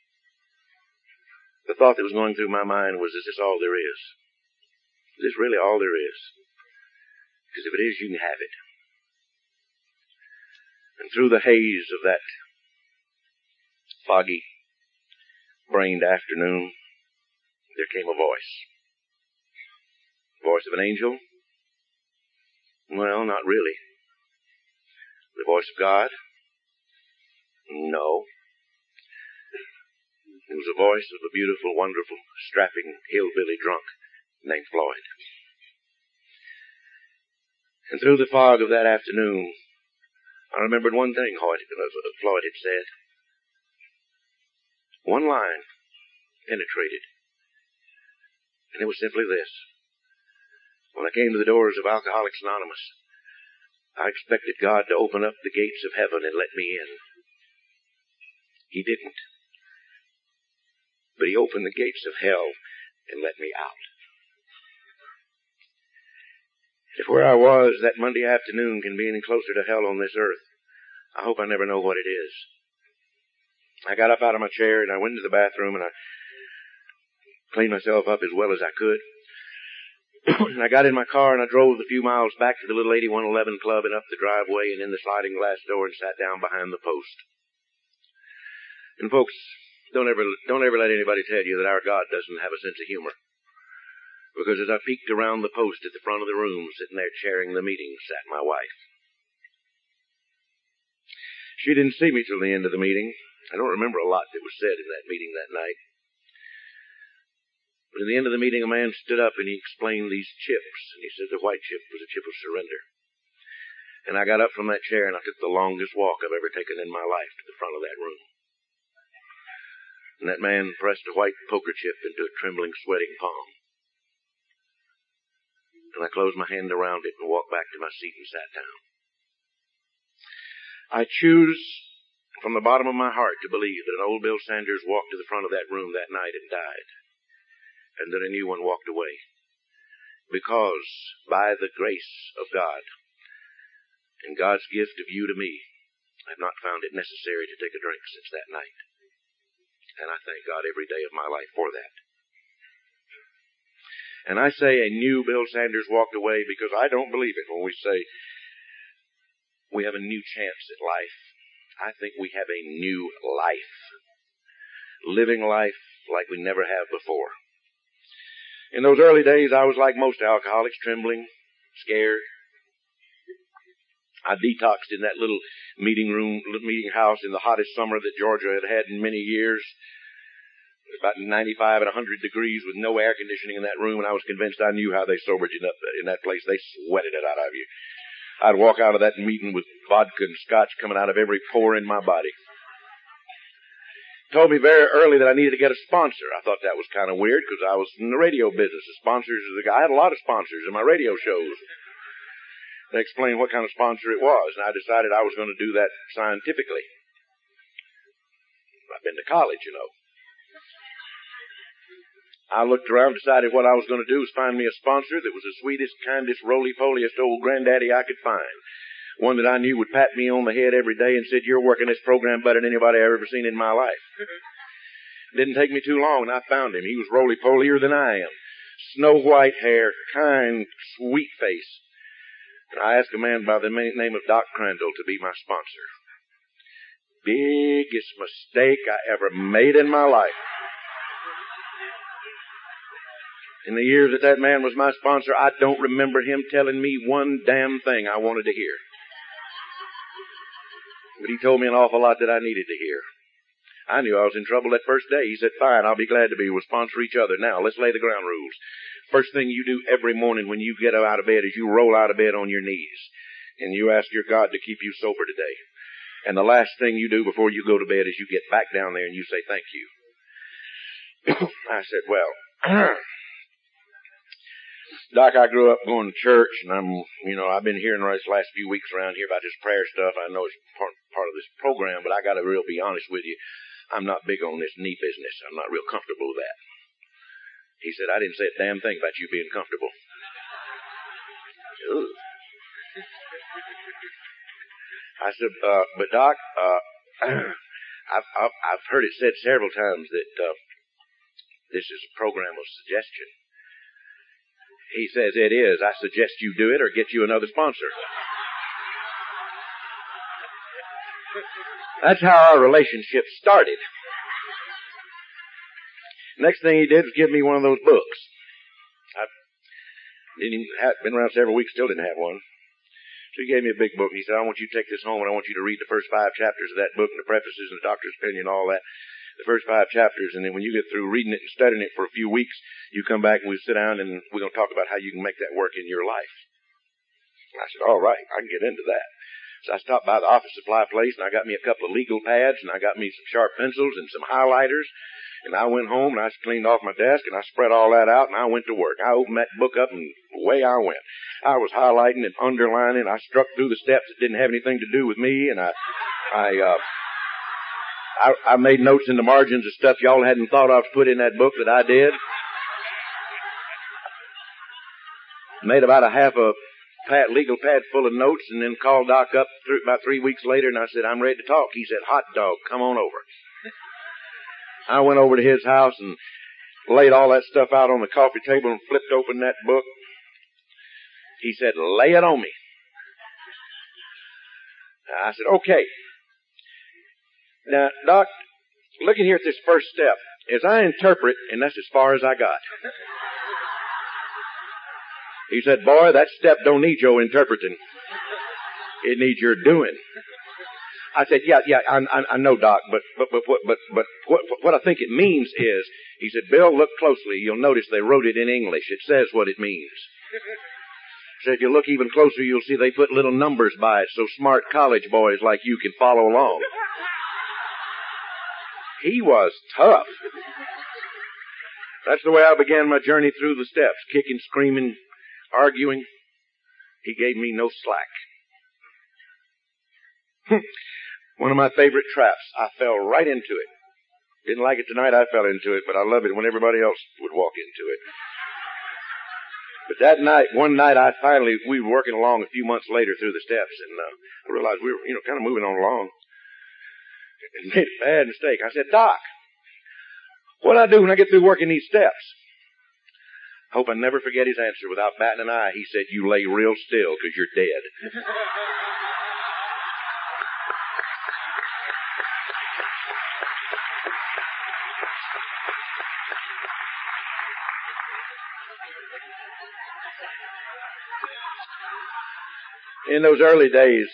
the thought that was going through my mind was, is this all there is? Is this really all there is? Because if it is, you can have it. And through the haze of that foggy, brained afternoon, there came a voice. The voice of an angel? Well, not really. The voice of God? No. It was the voice of a beautiful, wonderful, strapping hillbilly drunk named Floyd. And through the fog of that afternoon, I remembered one thing Floyd had said. One line penetrated. And it was simply this. When I came to the doors of Alcoholics Anonymous, I expected God to open up the gates of heaven and let me in. He didn't. But he opened the gates of hell and let me out. If where I was that Monday afternoon can be any closer to hell on this earth, I hope I never know what it is. I got up out of my chair and I went into the bathroom and I cleaned myself up as well as I could. and I got in my car and I drove the few miles back to the little 8111 club and up the driveway and in the sliding glass door and sat down behind the post. And folks, don't ever, don't ever let anybody tell you that our God doesn't have a sense of humor. Because as I peeked around the post at the front of the room, sitting there chairing the meeting, sat my wife. She didn't see me till the end of the meeting. I don't remember a lot that was said in that meeting that night. But at the end of the meeting, a man stood up and he explained these chips. And he said the white chip was a chip of surrender. And I got up from that chair and I took the longest walk I've ever taken in my life to the front of that room. And that man pressed a white poker chip into a trembling, sweating palm. And I closed my hand around it and walked back to my seat and sat down. I choose from the bottom of my heart to believe that an old Bill Sanders walked to the front of that room that night and died and that a new one walked away. Because by the grace of God and God's gift of you to me, I've not found it necessary to take a drink since that night. And I thank God every day of my life for that. And I say a new Bill Sanders walked away because I don't believe it when we say we have a new chance at life. I think we have a new life. Living life like we never have before. In those early days, I was like most alcoholics, trembling, scared. I detoxed in that little meeting room, meeting house in the hottest summer that Georgia had had in many years. About 95 and 100 degrees with no air conditioning in that room, and I was convinced I knew how they sobered you up in that place. They sweated it out of you. I'd walk out of that meeting with vodka and scotch coming out of every pore in my body. told me very early that I needed to get a sponsor. I thought that was kind of weird because I was in the radio business. The sponsors, I had a lot of sponsors in my radio shows. They explained what kind of sponsor it was, and I decided I was going to do that scientifically. I've been to college, you know. I looked around, decided what I was going to do was find me a sponsor that was the sweetest, kindest, roly-poliest old granddaddy I could find. One that I knew would pat me on the head every day and said, you're working this program better than anybody I've ever seen in my life. Mm-hmm. Didn't take me too long and I found him. He was roly-polier than I am. Snow white hair, kind, sweet face. And I asked a man by the name of Doc Crandall to be my sponsor. Biggest mistake I ever made in my life. In the years that that man was my sponsor, I don't remember him telling me one damn thing I wanted to hear. But he told me an awful lot that I needed to hear. I knew I was in trouble that first day. He said, fine, I'll be glad to be. We'll sponsor each other. Now, let's lay the ground rules. First thing you do every morning when you get out of bed is you roll out of bed on your knees. And you ask your God to keep you sober today. And the last thing you do before you go to bed is you get back down there and you say, thank you. I said, well, Doc, I grew up going to church, and I'm, you know, I've been hearing these last few weeks around here about this prayer stuff. I know it's part, part of this program, but I got to real be honest with you. I'm not big on this knee business. I'm not real comfortable with that. He said, I didn't say a damn thing about you being comfortable. I said, uh, but Doc, uh, I've, I've, I've heard it said several times that, uh, this is a program of suggestion. He says, it is. I suggest you do it or get you another sponsor. That's how our relationship started. Next thing he did was give me one of those books. I didn't have, been around several weeks, still didn't have one. So he gave me a big book he said, I want you to take this home and I want you to read the first five chapters of that book and the prefaces and the doctor's opinion and all that the first five chapters, and then when you get through reading it and studying it for a few weeks, you come back and we sit down and we're going to talk about how you can make that work in your life. And I said, all right, I can get into that. So I stopped by the office supply place and I got me a couple of legal pads and I got me some sharp pencils and some highlighters. And I went home and I cleaned off my desk and I spread all that out and I went to work. I opened that book up and away I went. I was highlighting and underlining. I struck through the steps that didn't have anything to do with me and I, I, uh, I, I made notes in the margins of stuff y'all hadn't thought of to put in that book that I did. Made about a half a pad, legal pad full of notes and then called Doc up about three weeks later and I said, I'm ready to talk. He said, hot dog, come on over. I went over to his house and laid all that stuff out on the coffee table and flipped open that book. He said, lay it on me. I said, okay. Now, Doc, looking here at this first step, as I interpret, and that's as far as I got. He said, boy, that step don't need your interpreting. It needs your doing. I said, yeah, yeah, I, I, I know, Doc, but, but, but, but, but, but what, what I think it means is, he said, Bill, look closely. You'll notice they wrote it in English. It says what it means. So if you look even closer, you'll see they put little numbers by it so smart college boys like you can follow along. He was tough. That's the way I began my journey through the steps, kicking, screaming, arguing. He gave me no slack. One of my favorite traps. I fell right into it. Didn't like it tonight, I fell into it, but I love it when everybody else would walk into it. But that night, one night, I finally, we were working along a few months later through the steps, and uh, I realized we were, you know, kind of moving on along made a bad mistake. I said, Doc, what do I do when I get through working these steps? I Hope I never forget his answer without batting an eye. He said, you lay real still because you're dead. in those early days,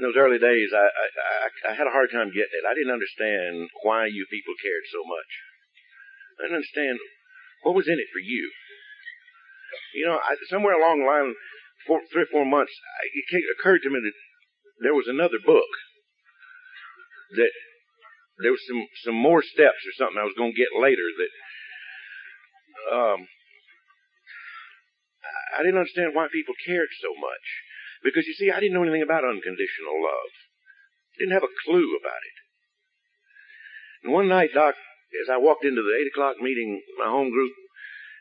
in those early days, I, I, I, had a hard time getting it. I didn't understand why you people cared so much. I didn't understand what was in it for you. You know, I, somewhere along the line, four, three or four months, it occurred to me that there was another book that there was some some more steps or something I was going to get later that um I didn't understand why people cared so much because you see I didn't know anything about unconditional love. Didn't have a clue about it. And one night, Doc, as I walked into the eight o'clock meeting, my home group,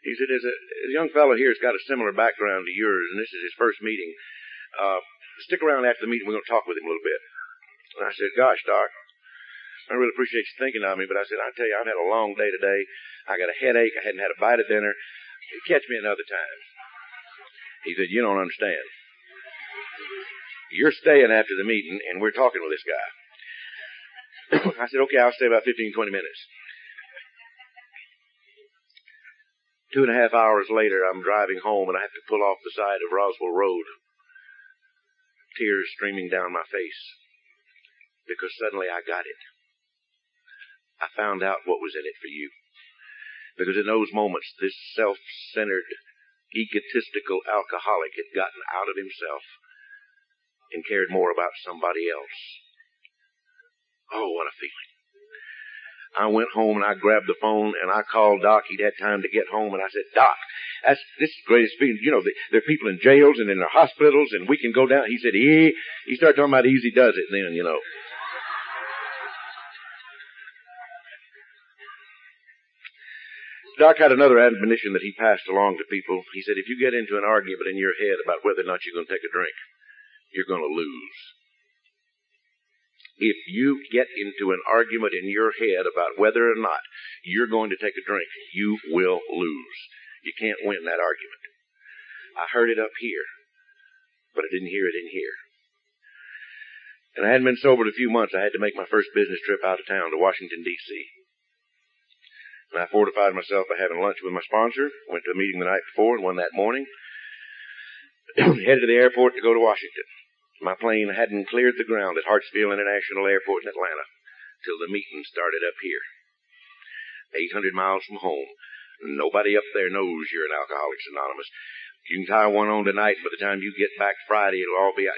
he said, "There's a, a young fellow here has got a similar background to yours, and this is his first meeting. Uh, stick around after the meeting. We're going to talk with him a little bit." And I said, "Gosh, Doc, I really appreciate you thinking of me, but I said, I tell you, I've had a long day today. I got a headache. I hadn't had a bite of dinner. Catch me another time." He said, "You don't understand. You're staying after the meeting, and we're talking with this guy." I said, okay, I'll stay about 15, 20 minutes. Two and a half hours later, I'm driving home and I have to pull off the side of Roswell Road. Tears streaming down my face. Because suddenly I got it. I found out what was in it for you. Because in those moments, this self-centered, egotistical alcoholic had gotten out of himself and cared more about somebody else. Oh, what a feeling. I went home and I grabbed the phone and I called Doc. He'd had time to get home and I said, Doc, that's, this is the greatest feeling. You know, the, there are people in jails and in their hospitals and we can go down. He said, he, he started talking about easy does it then, you know. Doc had another admonition that he passed along to people. He said, if you get into an argument in your head about whether or not you're going to take a drink, you're going to lose if you get into an argument in your head about whether or not you're going to take a drink, you will lose. You can't win that argument. I heard it up here, but I didn't hear it in here. And I hadn't been sober a few months. I had to make my first business trip out of town to Washington, D.C. And I fortified myself by having lunch with my sponsor, went to a meeting the night before and one that morning, headed to the airport to go to Washington. My plane hadn't cleared the ground at Hartsfield International Airport in Atlanta till the meeting started up here. 800 miles from home. Nobody up there knows you're an Alcoholics Anonymous. You can tie one on tonight. By the time you get back Friday, it'll all be out.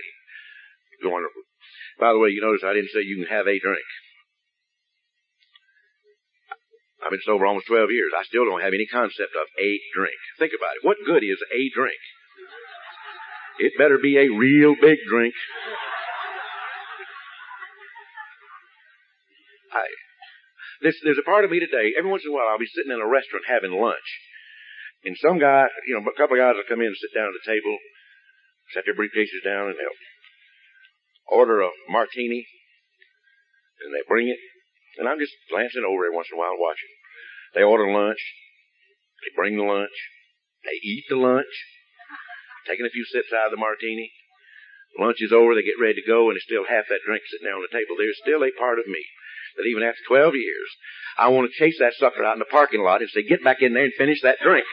By the way, you notice I didn't say you can have a drink. I've been sober almost 12 years. I still don't have any concept of a drink. Think about it. What good is a drink? It better be a real big drink. I, this, there's a part of me today, every once in a while I'll be sitting in a restaurant having lunch. And some guy, you know, a couple of guys will come in and sit down at the table, set their briefcases down and they'll order a martini and they bring it. And I'm just glancing over every once in a while watching. They order lunch. They bring the lunch. They eat the lunch taking a few sips out of the martini. Lunch is over, they get ready to go, and there's still half that drink sitting there on the table. There's still a part of me that even after 12 years, I want to chase that sucker out in the parking lot and say, get back in there and finish that drink.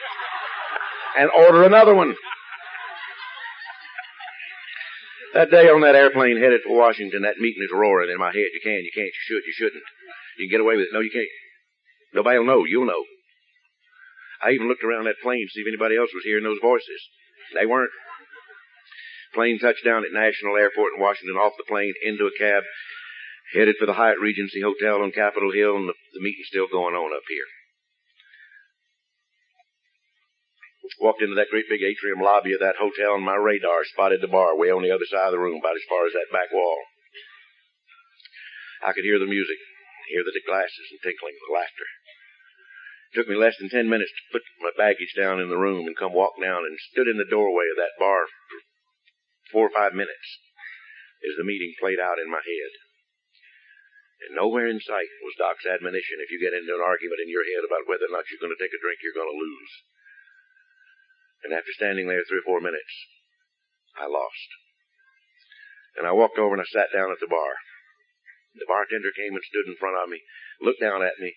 And order another one. That day on that airplane headed for Washington, that meeting is roaring in my head. You can, you can't, you should, you shouldn't. You can get away with it. No, you can't. Nobody will know. You'll know. I even looked around that plane to see if anybody else was hearing those voices. They weren't. Plane touched down at National Airport in Washington, off the plane, into a cab, headed for the Hyatt Regency Hotel on Capitol Hill, and the, the meeting's still going on up here. Walked into that great big atrium lobby of that hotel, and my radar spotted the bar way on the other side of the room, about as far as that back wall. I could hear the music, hear the glasses and tinkling, the laughter. Took me less than ten minutes to put my baggage down in the room and come walk down and stood in the doorway of that bar for four or five minutes as the meeting played out in my head. And nowhere in sight was Doc's admonition if you get into an argument in your head about whether or not you're going to take a drink, you're going to lose. And after standing there three or four minutes, I lost. And I walked over and I sat down at the bar. The bartender came and stood in front of me, looked down at me,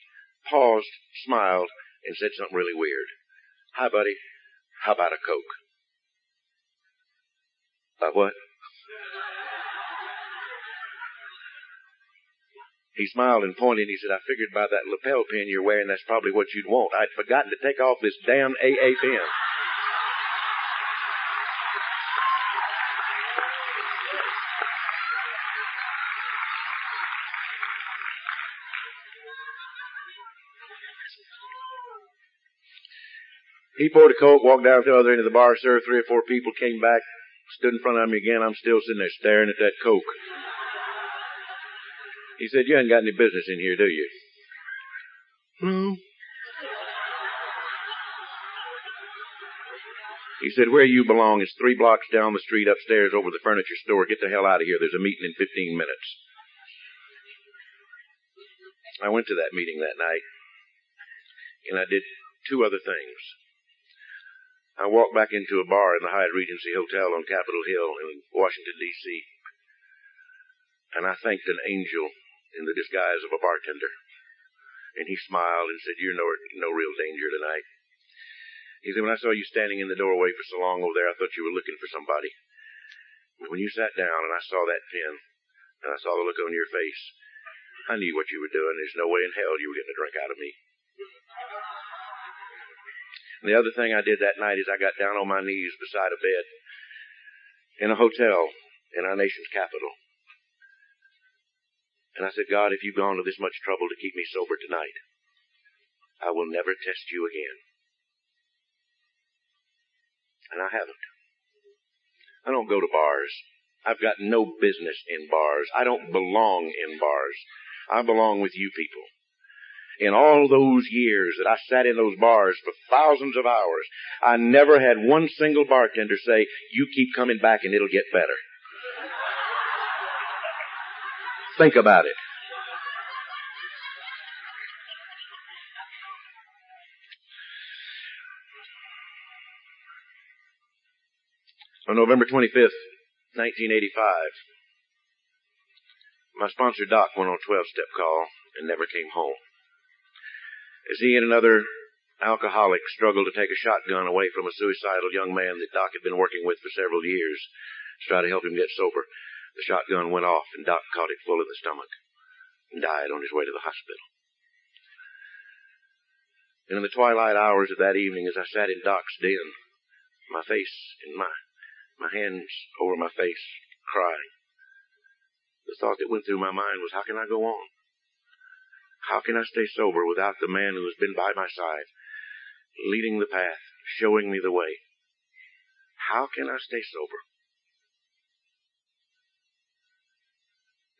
paused, smiled, and said something really weird. Hi, buddy. How about a Coke? A what? He smiled and pointed. He said, I figured by that lapel pin you're wearing, that's probably what you'd want. I'd forgotten to take off this damn AA pin. He poured a Coke, walked down to the other end of the bar, served three or four people, came back, stood in front of me again. I'm still sitting there staring at that Coke. He said, you ain't got any business in here, do you? No. He said, where you belong is three blocks down the street upstairs over the furniture store. Get the hell out of here. There's a meeting in 15 minutes. I went to that meeting that night, and I did two other things. I walked back into a bar in the Hyatt Regency Hotel on Capitol Hill in Washington, D.C., and I thanked an angel in the disguise of a bartender. And he smiled and said, You're no, no real danger tonight. He said, When I saw you standing in the doorway for so long over there, I thought you were looking for somebody. But when you sat down and I saw that pen, and I saw the look on your face, I knew what you were doing. There's no way in hell you were getting a drink out of me. And the other thing I did that night is I got down on my knees beside a bed in a hotel in our nation's capital. And I said, God, if you've gone to this much trouble to keep me sober tonight, I will never test you again. And I haven't. I don't go to bars. I've got no business in bars. I don't belong in bars. I belong with you people. In all those years that I sat in those bars for thousands of hours, I never had one single bartender say, you keep coming back and it'll get better. Think about it. On November 25th, 1985, my sponsor Doc went on a 12 step call and never came home. As he and another alcoholic struggled to take a shotgun away from a suicidal young man that Doc had been working with for several years to try to help him get sober, the shotgun went off and Doc caught it full in the stomach and died on his way to the hospital. And in the twilight hours of that evening, as I sat in Doc's den, my face in my my hands over my face, crying. The thought that went through my mind was, how can I go on? How can I stay sober without the man who has been by my side, leading the path, showing me the way? How can I stay sober?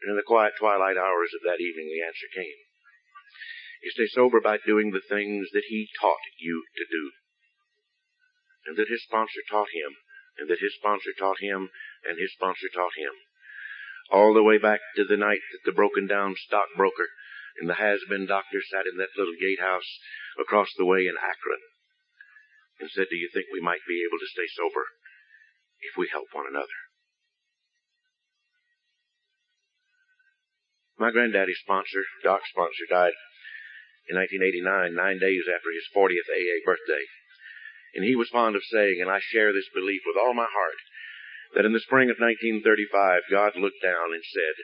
And in the quiet twilight hours of that evening, the answer came. You stay sober by doing the things that he taught you to do, and that his sponsor taught him and that his sponsor taught him, and his sponsor taught him. All the way back to the night that the broken down stockbroker and the has-been doctor sat in that little gatehouse across the way in Akron and said, do you think we might be able to stay sober if we help one another? My granddaddy's sponsor, Doc's sponsor, died in 1989, nine days after his 40th AA birthday. And he was fond of saying, and I share this belief with all my heart, that in the spring of 1935, God looked down and said,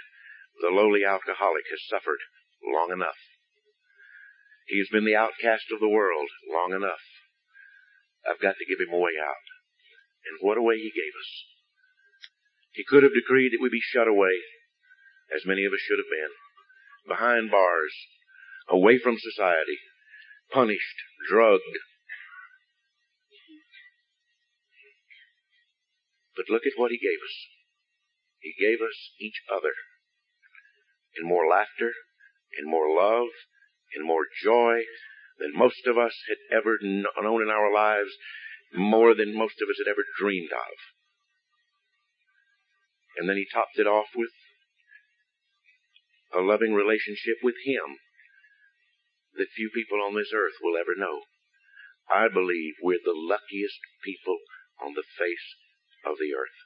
the lowly alcoholic has suffered long enough. He has been the outcast of the world long enough. I've got to give him a way out. And what a way he gave us. He could have decreed that we be shut away, as many of us should have been, behind bars, away from society, punished, drugged, But look at what he gave us. He gave us each other in more laughter, in more love, in more joy than most of us had ever known in our lives, more than most of us had ever dreamed of. And then he topped it off with a loving relationship with him that few people on this earth will ever know. I believe we're the luckiest people on the face of the earth.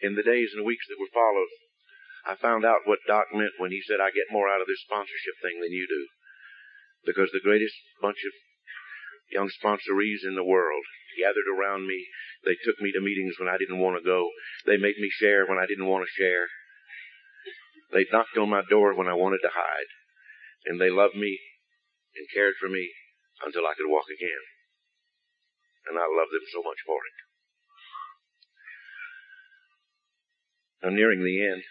In the days and weeks that were followed, I found out what Doc meant when he said, I get more out of this sponsorship thing than you do. Because the greatest bunch of young sponsorees in the world gathered around me. They took me to meetings when I didn't want to go. They made me share when I didn't want to share. They knocked on my door when I wanted to hide. And they loved me and cared for me until I could walk again and I love them so much for it. I'm nearing the end,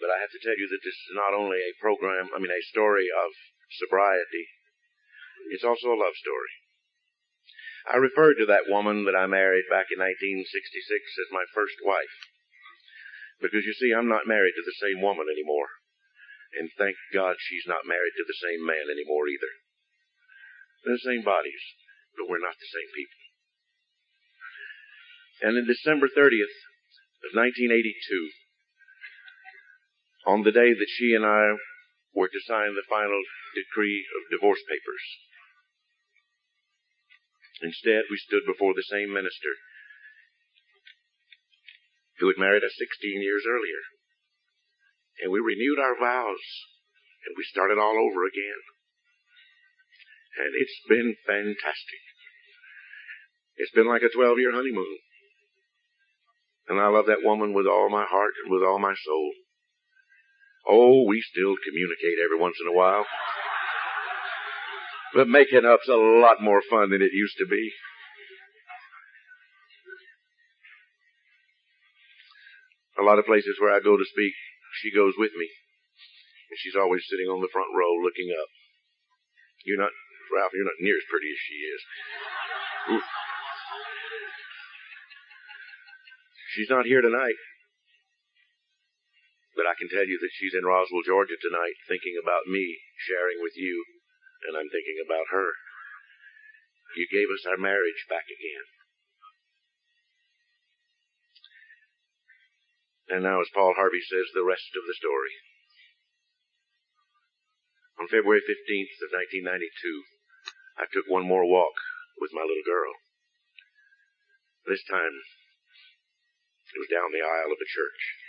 but I have to tell you that this is not only a program, I mean a story of sobriety, It's also a love story. I referred to that woman that I married back in 1966 as my first wife. Because you see, I'm not married to the same woman anymore. And thank God she's not married to the same man anymore either. They're the same bodies, but we're not the same people. And in December 30th of 1982, on the day that she and I were to sign the final decree of divorce papers, instead we stood before the same minister who had married us 16 years earlier. And we renewed our vows and we started all over again. And it's been fantastic. It's been like a 12 year honeymoon. And I love that woman with all my heart and with all my soul. Oh, we still communicate every once in a while. But making up's a lot more fun than it used to be. A lot of places where I go to speak, she goes with me. And she's always sitting on the front row looking up. You're not, Ralph, you're not near as pretty as she is. She's not here tonight. But I can tell you that she's in Roswell, Georgia tonight thinking about me, sharing with you, and I'm thinking about her. You gave us our marriage back again. And now, as Paul Harvey says, the rest of the story. On February 15th of 1992, I took one more walk with my little girl. This time, it was down the aisle of the church.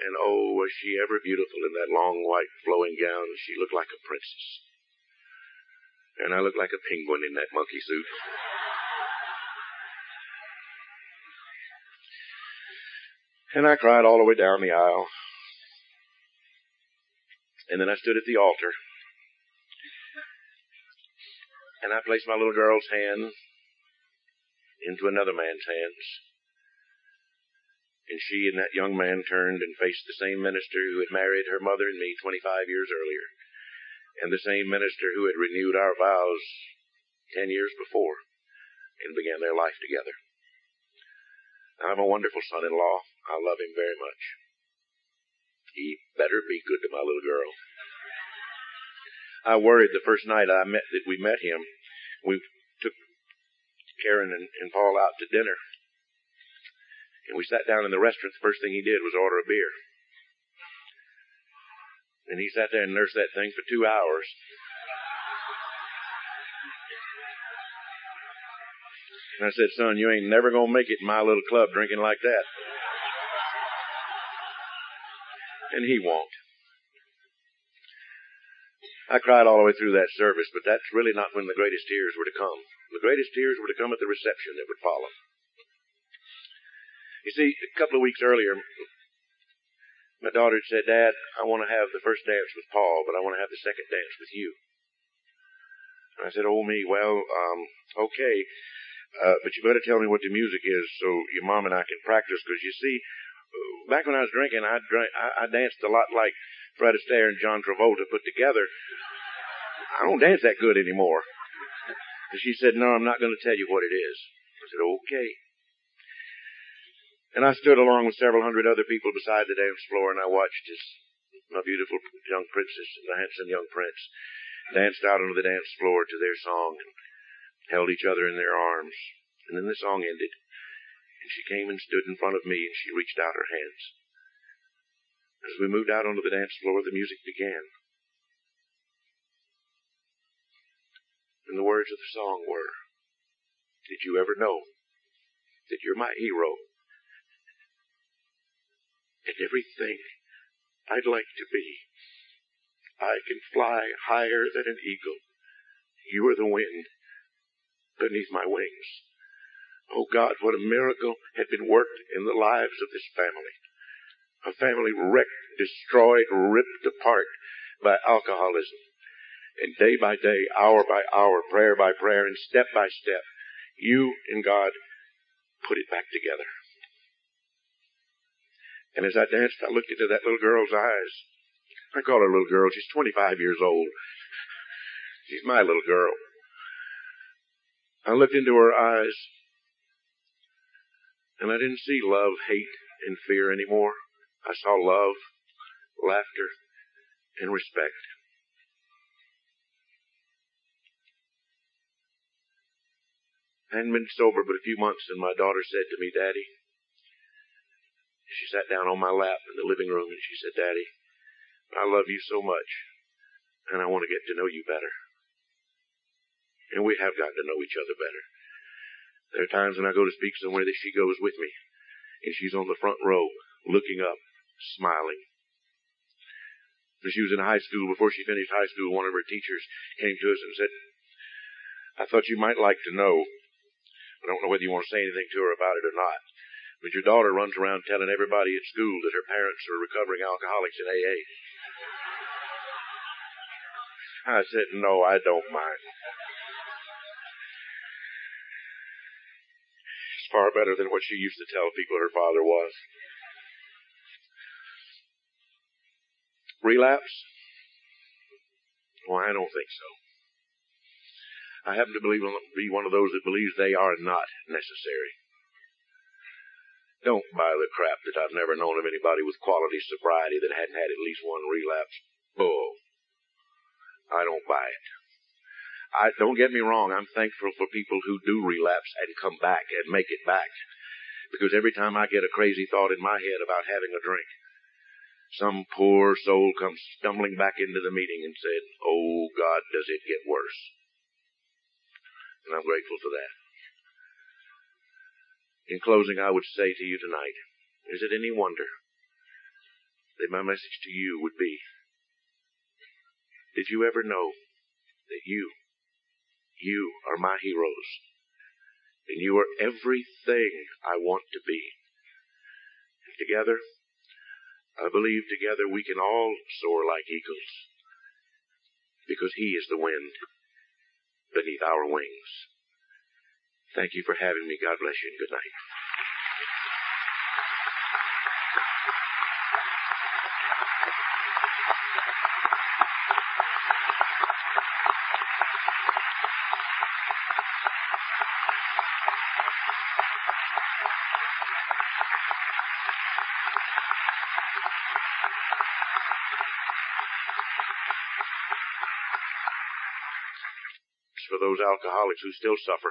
And oh, was she ever beautiful in that long white flowing gown. She looked like a princess. And I looked like a penguin in that monkey suit. And I cried all the way down the aisle. And then I stood at the altar. And I placed my little girl's hand into another man's hands. And she and that young man turned and faced the same minister who had married her mother and me 25 years earlier. And the same minister who had renewed our vows 10 years before and began their life together. I have a wonderful son-in-law. I love him very much. He better be good to my little girl. I worried the first night I met that we met him. We took Karen and, and Paul out to dinner. And we sat down in the restaurant. The first thing he did was order a beer. And he sat there and nursed that thing for two hours. And I said, son, you ain't never gonna make it in my little club drinking like that. And he won't. I cried all the way through that service, but that's really not when the greatest tears were to come. The greatest tears were to come at the reception that would follow. You see, a couple of weeks earlier, my daughter said, Dad, I want to have the first dance with Paul, but I want to have the second dance with you. And I said, Oh me, well, um, okay. Uh, but you better tell me what the music is so your mom and I can practice. Because you see, back when I was drinking, I drank, I, I danced a lot like Fred Astaire and John Travolta put together. I don't dance that good anymore. And she said, "No, I'm not going to tell you what it is." I said, "Okay." And I stood along with several hundred other people beside the dance floor, and I watched as my beautiful young princess and the handsome young prince danced out onto the dance floor to their song and held each other in their arms. And then the song ended. And she came and stood in front of me and she reached out her hands. As we moved out onto the dance floor, the music began. And the words of the song were, Did you ever know that you're my hero? And everything I'd like to be. I can fly higher than an eagle. You are the wind beneath my wings. Oh God, what a miracle had been worked in the lives of this family. A family wrecked, destroyed, ripped apart by alcoholism. And day by day, hour by hour, prayer by prayer, and step by step, you and God put it back together. And as I danced, I looked into that little girl's eyes. I call her a little girl. She's 25 years old. She's my little girl. I looked into her eyes and I didn't see love, hate, and fear anymore. I saw love, laughter, and respect. I hadn't been sober but a few months, and my daughter said to me, Daddy, she sat down on my lap in the living room and she said, Daddy, I love you so much, and I want to get to know you better. And we have gotten to know each other better. There are times when I go to speak somewhere that she goes with me, and she's on the front row, looking up, smiling. When she was in high school, before she finished high school, one of her teachers came to us and said, I thought you might like to know I don't know whether you want to say anything to her about it or not. But your daughter runs around telling everybody at school that her parents are recovering alcoholics in AA. I said, no, I don't mind. It's far better than what she used to tell people her father was. Relapse? Well, I don't think so. I happen to believe be one of those that believes they are not necessary. Don't buy the crap that I've never known of anybody with quality sobriety that hadn't had at least one relapse. Bull. I don't buy it. I don't get me wrong. I'm thankful for people who do relapse and come back and make it back. Because every time I get a crazy thought in my head about having a drink, some poor soul comes stumbling back into the meeting and said, "Oh God, does it get worse?" and I'm grateful for that. In closing, I would say to you tonight, is it any wonder that my message to you would be, did you ever know that you, you are my heroes, and you are everything I want to be? And together, I believe together we can all soar like eagles, because He is the wind beneath our wings. Thank you for having me. God bless you and good night. for those alcoholics who still suffer,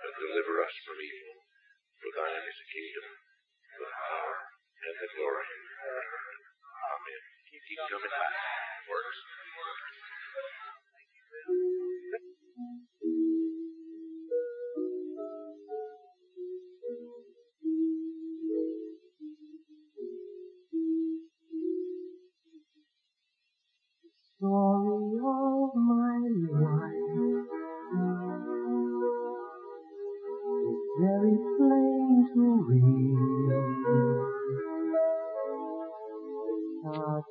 but deliver us from evil. For thine is the kingdom, the power, and the glory. Amen. Keep coming back. Works.